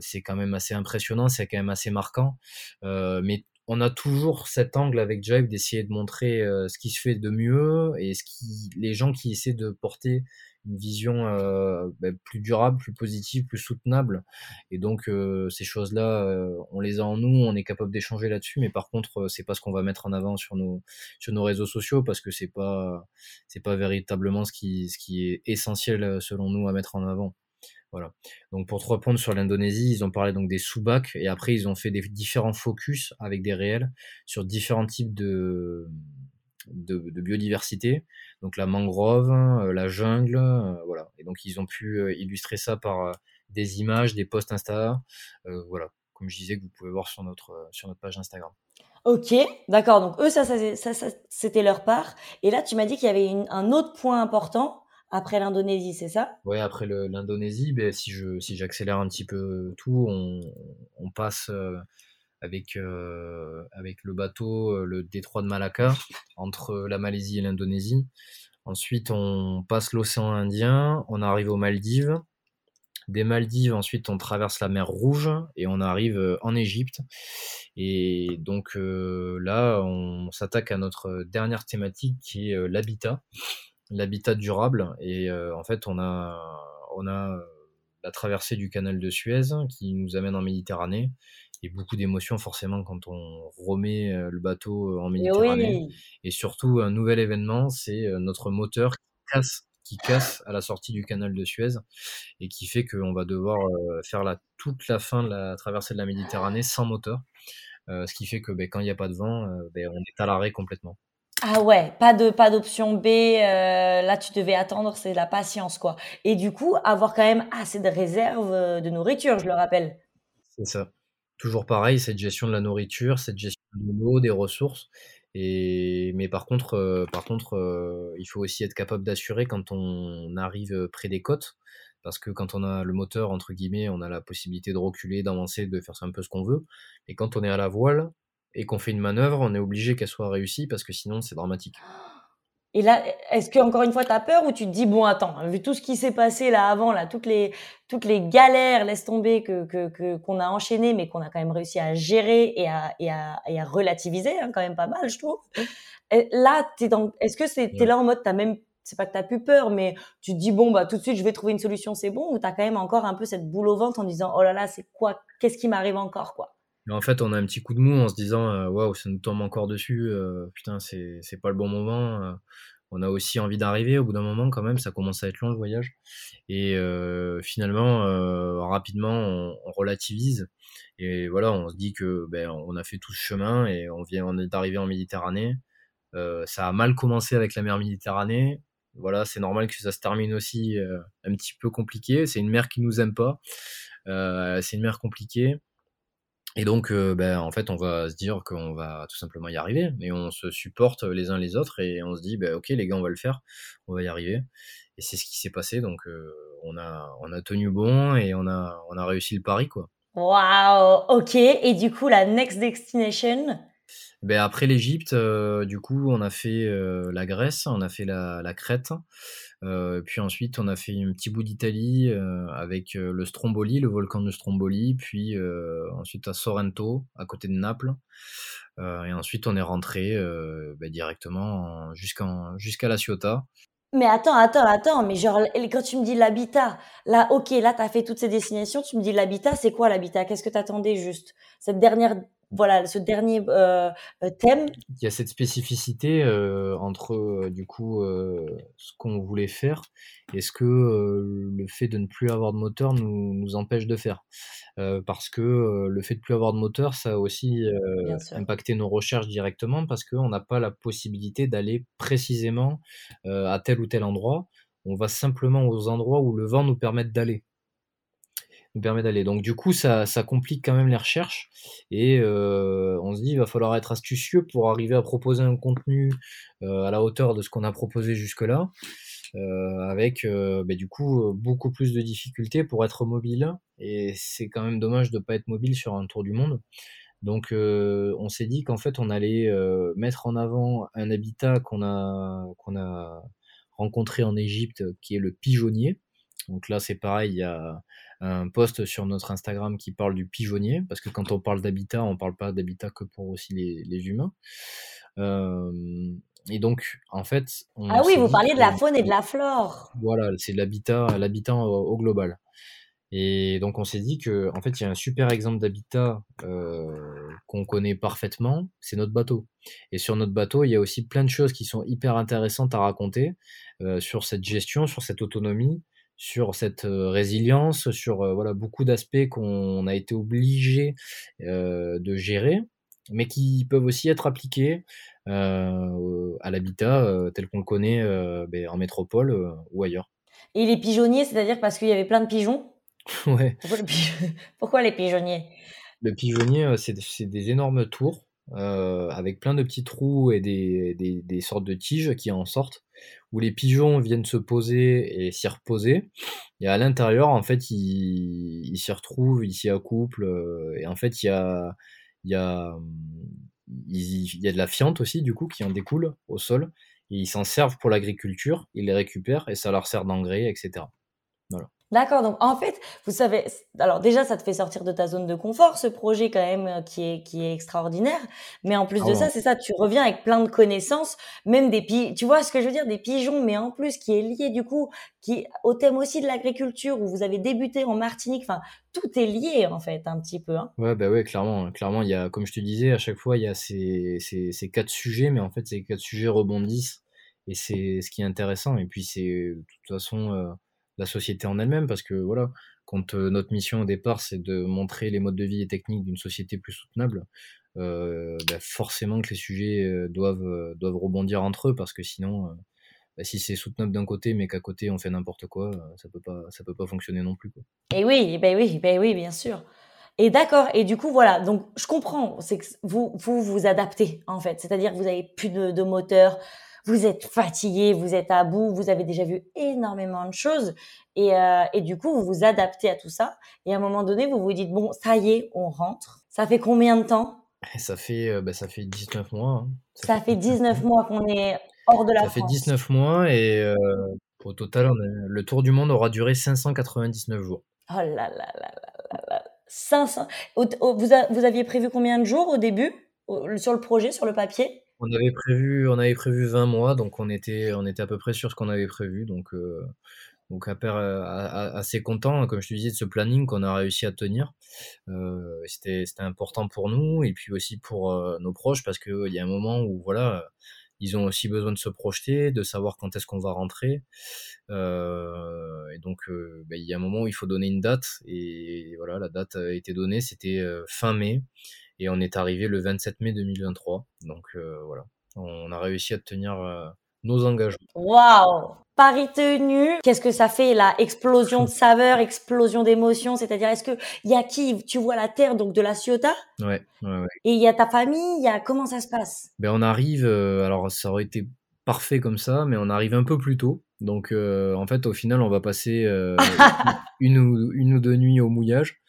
c'est quand même assez impressionnant, c'est quand même assez marquant. mais on a toujours cet angle avec Jive d'essayer de montrer euh, ce qui se fait de mieux et ce qui, les gens qui essaient de porter une vision euh, ben, plus durable, plus positive, plus soutenable. Et donc euh, ces choses-là, on les a en nous, on est capable d'échanger là-dessus. Mais par contre, c'est pas ce qu'on va mettre en avant sur nos sur nos réseaux sociaux parce que c'est pas c'est pas véritablement ce qui ce qui est essentiel selon nous à mettre en avant. Voilà. Donc pour te répondre sur l'Indonésie, ils ont parlé donc des sous-bacs et après ils ont fait des différents focus avec des réels sur différents types de, de, biodiversité. Donc la mangrove, euh, la jungle, euh, voilà. Et donc ils ont pu euh, illustrer ça par des images, des posts Insta, voilà. Comme je disais que vous pouvez voir sur notre sur notre page Instagram. Ok, d'accord. Donc eux, ça, c'était leur part. Et là, tu m'as dit qu'il y avait un autre point important après l'Indonésie, c'est ça? Ouais, après l'Indonésie, ben, si j'accélère un petit peu tout, on, passe euh, avec euh, avec le bateau euh, le détroit de Malacca entre la Malaisie et l'Indonésie. Ensuite, on passe l'océan Indien, on arrive aux Maldives. Des Maldives, ensuite, on traverse la mer Rouge et on arrive en Égypte. Et donc là, on s'attaque à notre dernière thématique qui est l'habitat l'habitat durable. Et euh, en fait, on a, on a euh, la traversée du canal de Suez qui nous amène en Méditerranée. Et beaucoup d'émotions forcément quand on remet euh, le bateau en Méditerranée. Et surtout, un nouvel événement, c'est notre moteur qui casse, qui casse à la sortie du canal de Suez et qui fait qu'on va devoir faire la, toute la fin de la traversée de la Méditerranée sans moteur. ce qui fait que ben, quand il n'y a pas de vent, ben, on est à l'arrêt complètement. Ah ouais, pas de pas d'option B. Euh, là, tu devais attendre, c'est la patience, quoi. Et du coup, avoir quand même assez de réserves euh, de nourriture, je le rappelle. C'est ça. toujours pareil, cette gestion de la nourriture, cette gestion de l'eau, des ressources et mais par contre, par contre, il faut aussi être capable d'assurer quand on arrive, près des côtes parce que quand on a le moteur entre guillemets, on a la possibilité de reculer, d'avancer, de faire un peu ce qu'on veut et quand on est à la voile et qu'on fait une manœuvre, on est obligé qu'elle soit réussie parce que sinon c'est dramatique. Et là, est-ce que encore une fois, tu as peur ou tu te dis bon, attends, vu tout ce qui s'est passé là avant, là, toutes les toutes les galères, laisse tomber que que qu'on a enchaîné, mais qu'on a quand même réussi à gérer et à et à, et à relativiser, hein, quand même pas mal, je trouve. Et là, t'es dans, est-ce que c'est t'es là en mode, t'as même, c'est pas que t'as plus peur, mais tu te dis bon bah tout de suite, je vais trouver une solution, c'est bon, ou t'as quand même encore un peu cette boule au ventre en disant oh là là, c'est quoi, qu'est-ce qui m'arrive encore quoi? En fait, on a un petit coup de mou en se disant euh, waouh, ça nous tombe encore dessus, euh, putain, c'est pas le bon moment. Euh on a aussi envie d'arriver au bout d'un moment quand même, ça commence à être long le voyage. Et finalement, rapidement, on, relativise. Et voilà, on se dit que ben, on a fait tout ce chemin et on vient, on est arrivé en Méditerranée. Ça a mal commencé avec la mer Méditerranée. Voilà, c'est normal que ça se termine aussi un petit peu compliqué. C'est une mer qui nous aime pas. c'est une mer compliquée. Et donc, euh, ben, en fait, on va se dire qu'on va tout simplement y arriver, mais on se supporte les uns les autres et on se dit, ben, ok, les gars, on va le faire, on va y arriver. Et c'est ce qui s'est passé, donc euh, on, a, on a tenu bon et on a, on a réussi le pari, quoi. Waouh, ok. Et du coup, la next destination? Ben, Après l'Égypte, euh, du coup, on a fait la Grèce, on a fait la, la Crète. Euh, puis ensuite, on a fait un petit bout d'Italie euh, avec euh, le Stromboli, le volcan de Stromboli, puis ensuite à Sorrento, à côté de Naples. et ensuite, on est rentré bah, directement jusqu'à La Ciotat. Mais attends, attends, attends, mais genre, quand tu me dis l'habitat, là, ok, là, tu as fait toutes ces destinations, tu me dis l'habitat, c'est quoi l'habitat? Qu'est-ce que tu attendais juste? Cette dernière voilà ce dernier euh, euh, thème. Il y a cette spécificité euh, entre du coup ce qu'on voulait faire et ce que le fait de ne plus avoir de moteur nous, nous empêche de faire. parce que le fait de plus avoir de moteur, ça a aussi impacté nos recherches directement parce qu'on n'a pas la possibilité d'aller précisément à tel ou tel endroit. On va simplement aux endroits où le vent nous permet d'aller permet d'aller. Donc du coup, ça, complique quand même les recherches et euh, on se dit il va falloir être astucieux pour arriver à proposer un contenu euh, à la hauteur de ce qu'on a proposé jusque-là, euh, avec bah, du coup beaucoup plus de difficultés pour être mobile et c'est quand même dommage de ne pas être mobile sur un tour du monde. Donc on s'est dit qu'en fait on allait mettre en avant un habitat qu'on a, qu'on a rencontré en Égypte qui est le pigeonnier. Donc là c'est pareil, il y a un post sur notre Instagram qui parle du pigeonnier, parce que quand on parle d'habitat, on parle pas d'habitat que pour aussi les, humains. Euh, et donc, en fait, ah oui, vous parliez de la faune et de la flore. Voilà, c'est l'habitat, l'habitat au, global. Et donc, on s'est dit que, en fait, il y a un super exemple d'habitat euh, qu'on connaît parfaitement, c'est notre bateau. Et sur notre bateau, il y a aussi plein de choses qui sont hyper intéressantes à raconter euh, sur cette gestion, sur cette autonomie, sur cette résilience, sur voilà beaucoup d'aspects qu'on a été obligé de gérer, mais qui peuvent aussi être appliqués à l'habitat tel qu'on le connaît ben, en métropole ou ailleurs. Et les pigeonniers, c'est-à-dire parce qu'il y avait plein de pigeons? Ouais. Pourquoi, les pigeonniers? Le pigeonnier, c'est des énormes tours avec plein de petits trous et des, des, sortes de tiges qui en sortent où les pigeons viennent se poser et s'y reposer. Et à l'intérieur, en fait, ils s'y retrouvent, ils s'y accouplent. Euh, et en fait, il y a, y, a, il y a de la fiente aussi, du coup, qui en découle au sol. Et ils s'en servent pour l'agriculture, ils les récupèrent et ça leur sert d'engrais, etc. D'accord, donc en fait, vous savez, alors déjà, ça te fait sortir de ta zone de confort, ce projet quand même euh, qui est, qui est extraordinaire, mais en plus de ça, c'est ça, tu reviens avec plein de connaissances, même des pigeons, tu vois ce que je veux dire, des pigeons, mais en plus qui est lié du coup qui, au thème aussi de l'agriculture, où vous avez débuté en Martinique, enfin, tout est lié en fait, un petit peu. Hein. Ouais, bah ouais, clairement, clairement, il y a, comme je te disais, à chaque fois, il y a ces, ces, ces quatre sujets, mais en fait, ces quatre sujets rebondissent, et c'est ce qui est intéressant, et puis c'est, de toute façon... Euh, la société en elle-même, parce que voilà, quand euh, notre mission au départ, c'est de montrer les modes de vie et techniques d'une société plus soutenable, euh, bah, forcément que les sujets euh, doivent, doivent rebondir entre eux, parce que sinon, bah, si c'est soutenable d'un côté, mais qu'à côté on fait n'importe quoi, ça peut pas, ça peut pas fonctionner non plus. Et oui, ben oui, ben oui, bien sûr. Et d'accord. Et du coup, voilà. Donc, je comprends. C'est que vous, vous vous adaptez, en fait. C'est-à-dire vous avez plus de, de moteur. Vous êtes fatigué, vous êtes à bout, vous avez déjà vu énormément de choses. Et, euh, et du coup, vous vous adaptez à tout ça. Et à un moment donné, vous vous dites, bon, ça y est, on rentre. Ça fait combien de temps? Ça fait, euh, bah, ça fait 19 mois. Hein. Ça, fait 19 mois qu'on est hors de la Ça fait 19 mois et euh, au total, le tour du monde aura duré 599 jours. Oh là là là là là 500. Vous, aviez prévu combien de jours au début? Sur le projet, sur le papier? On avait prévu, on avait prévu 20 mois, donc on était, on était à peu près sur ce qu'on avait prévu. Donc, euh, donc assez content, comme je te disais, de ce planning qu'on a réussi à tenir. Euh, c'était important pour nous et puis aussi pour euh, nos proches parce qu'il y a un moment où voilà ils ont aussi besoin de se projeter, de savoir quand est-ce qu'on va rentrer. Euh, et donc, euh, bah, il y a un moment où il faut donner une date. Et voilà, la date a été donnée, c'était euh, fin mai. Et on est arrivé le 27 mai 2023. Donc voilà, on a réussi à tenir nos engagements. Waouh Paris tenu, qu'est-ce que ça fait là? Explosion de saveurs, explosion d'émotions, c'est-à-dire est-ce que il y a qui? Tu vois la terre donc de la Ciotat? Ouais, ouais, ouais. Et il y a ta famille, il y a comment ça se passe? Ben on arrive, euh, alors ça aurait été parfait comme ça, mais on arrive un peu plus tôt. Donc euh, en fait au final on va passer euh, une, ou, une ou deux nuits au mouillage.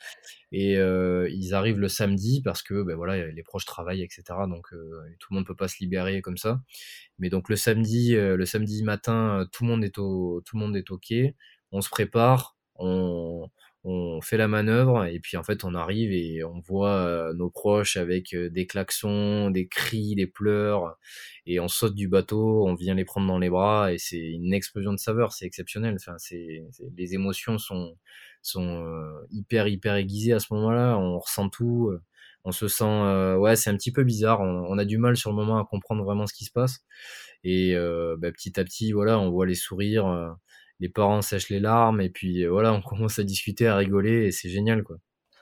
Et euh, ils arrivent le samedi parce que ben voilà, les proches travaillent, etc. Donc euh, tout le monde peut pas se libérer comme ça. Mais donc le samedi, euh, le samedi matin, tout le monde est au, tout le monde est ok. On se prépare, on, on fait la manœuvre et puis en fait on arrive et on voit nos proches avec des klaxons, des cris, des pleurs et on saute du bateau, on vient les prendre dans les bras et c'est une explosion de saveur, c'est exceptionnel. Enfin, c'est les émotions sont sont euh, hyper hyper aiguisés à ce moment-là. On ressent tout, euh, on se sent euh, ouais, c'est un petit peu bizarre. On, a du mal sur le moment à comprendre vraiment ce qui se passe. Et bah, petit à petit, voilà, on voit les sourires, les parents sèchent les larmes et puis voilà, on commence à discuter, à rigoler et c'est génial quoi.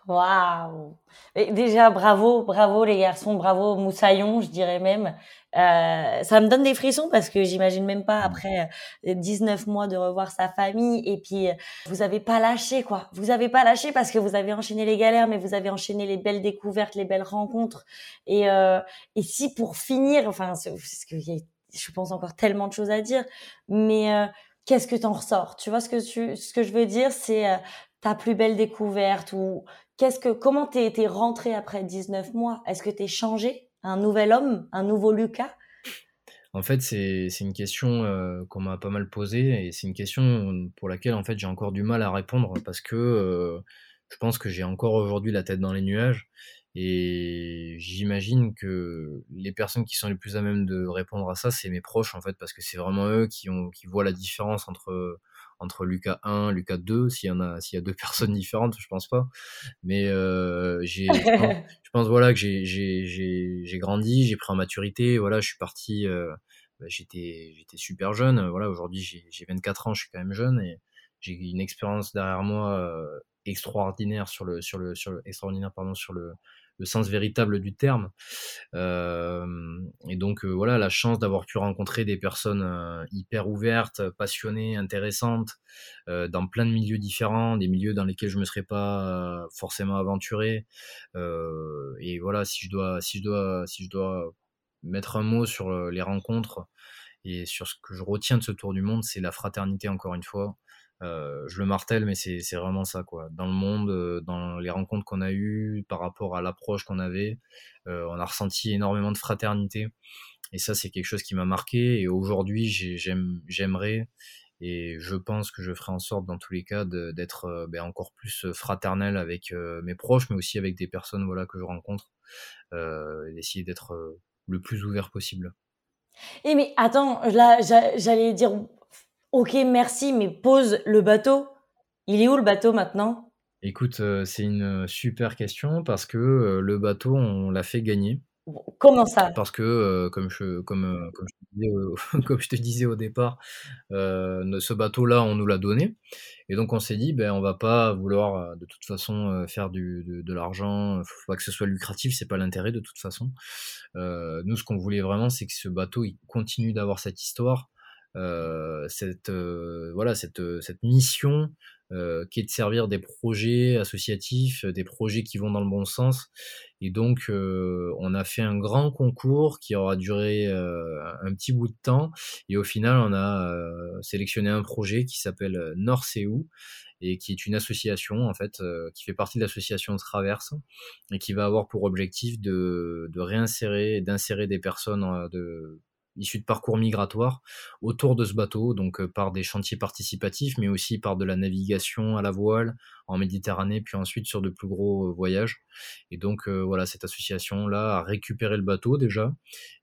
Waouh Déjà, bravo, bravo les garçons, bravo Moussaillon, je dirais même. Euh, ça me donne des frissons parce que j'imagine même pas après 19 euh, mois de revoir sa famille et puis euh, vous avez pas lâché quoi. Vous avez pas lâché parce que vous avez enchaîné les galères, mais vous avez enchaîné les belles découvertes, les belles rencontres. Et, euh, et si pour finir, enfin, parce que je pense encore tellement de choses à dire, mais euh, qu'est-ce que t'en ressors? Tu vois ce que tu, ce que je veux dire, c'est ta plus belle découverte ou Qu'est-ce que, comment t'es, été rentré après 19 mois? Est-ce que t'es changé Un nouvel homme? Un nouveau Lucas? En fait, c'est, une question euh, qu'on m'a pas mal posée et c'est une question pour laquelle en fait j'ai encore du mal à répondre parce que euh, je pense que j'ai encore aujourd'hui la tête dans les nuages et j'imagine que les personnes qui sont les plus à même de répondre à ça, c'est mes proches en fait parce que c'est vraiment eux qui voient la différence entre entre Lucas 1, Lucas 2, s'il y en a, s'il y a deux personnes différentes, je pense pas. Mais euh, j'ai, je, pense, voilà que j'ai, j'ai, j'ai, j'ai grandi, j'ai pris en maturité. Voilà, je suis parti. Euh, bah, j'étais, j'étais super jeune. Voilà, aujourd'hui j'ai, j'ai 24 ans, je suis quand même jeune et j'ai une expérience derrière moi euh, extraordinaire sur le, sur le, sur le, extraordinaire pardon sur le le sens véritable du terme. Et donc voilà, la chance d'avoir pu rencontrer des personnes hyper ouvertes, passionnées, intéressantes, dans plein de milieux différents, des milieux dans lesquels je me serais pas forcément aventuré. et voilà, si je dois, si je dois, si je dois mettre un mot sur les rencontres et sur ce que je retiens de ce tour du monde, c'est la fraternité encore une fois. Euh, je le martèle, mais c'est vraiment ça, quoi. Dans le monde, euh, dans les rencontres qu'on a eues, par rapport à l'approche qu'on avait, euh, on a ressenti énormément de fraternité. Et ça, c'est quelque chose qui m'a marqué. Et aujourd'hui, j'aimerais, et je pense que je ferai en sorte, dans tous les cas, d'être ben, encore plus fraternel avec mes proches, mais aussi avec des personnes voilà, que je rencontre, et d'essayer d'être le plus ouvert possible. Et mais attends, là, j'allais dire Ok, merci, mais pose le bateau. Il est où le bateau maintenant? Écoute, euh, c'est une super question parce que euh, le bateau, on l'a fait gagner. Comment ça? Parce que, euh, comme, je, comme, comme, je te disais au, départ, ce bateau-là, on nous l'a donné. Et donc, on s'est dit, ben, on va pas vouloir de toute façon faire du, de, de l'argent, faut pas que ce soit lucratif, c'est pas l'intérêt de toute façon. nous, ce qu'on voulait vraiment, c'est que ce bateau, il continue d'avoir cette histoire cette voilà cette cette mission qui est de servir des projets associatifs, des projets qui vont dans le bon sens. Et donc, on a fait un grand concours qui aura duré un petit bout de temps. Et au final, on a sélectionné un projet qui s'appelle Nord et qui est une association en fait qui fait partie de l'association Traverse et qui va avoir pour objectif de, de réinsérer, d'insérer des personnes de issus de parcours migratoires autour de ce bateau, donc euh, par des chantiers participatifs, mais aussi par de la navigation à la voile en Méditerranée, puis ensuite sur de plus gros euh, voyages. Et donc euh, voilà, cette association-là a récupéré le bateau déjà,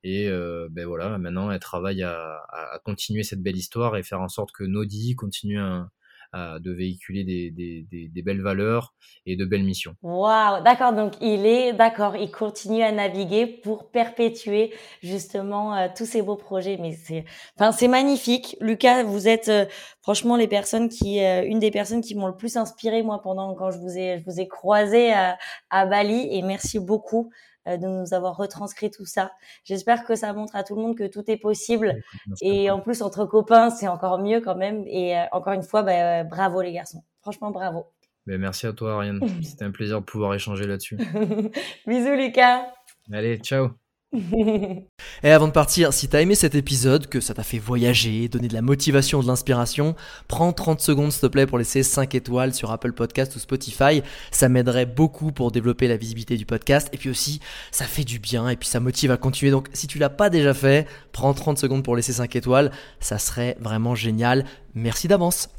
et ben voilà, maintenant elle travaille à, continuer cette belle histoire et faire en sorte que Nodi continue un, de véhiculer des, des, des, belles valeurs et de belles missions. Waouh, d'accord. Donc il est d'accord, il continue à naviguer pour perpétuer justement euh, tous ces beaux projets. Mais c'est, enfin c'est magnifique. Lucas, vous êtes euh, franchement les personnes qui, euh, une des personnes qui m'ont le plus inspiré moi pendant quand je vous ai, je vous ai croisé à, à Bali. Et merci beaucoup euh, de nous avoir retranscrit tout ça. J'espère que ça montre à tout le monde que tout est possible. Et en plus, entre copains, c'est encore mieux quand même. Et euh, encore une fois, bah, euh, bravo les garçons. Franchement, bravo. Mais merci à toi, Ariane. C'était un plaisir de pouvoir échanger là-dessus. Bisous, Lucas. Allez, ciao. Et avant de partir, si t'as aimé cet épisode, que ça t'a fait voyager, donner de la motivation, de l'inspiration, prends 30 secondes s'il te plaît pour laisser 5 étoiles sur Apple Podcast ou Spotify. Ça m'aiderait beaucoup pour développer la visibilité du podcast. Et puis aussi, ça fait du bien et puis ça motive à continuer. Donc si tu l'as pas déjà fait, prends 30 secondes pour laisser 5 étoiles. Ça serait vraiment génial. Merci d'avance.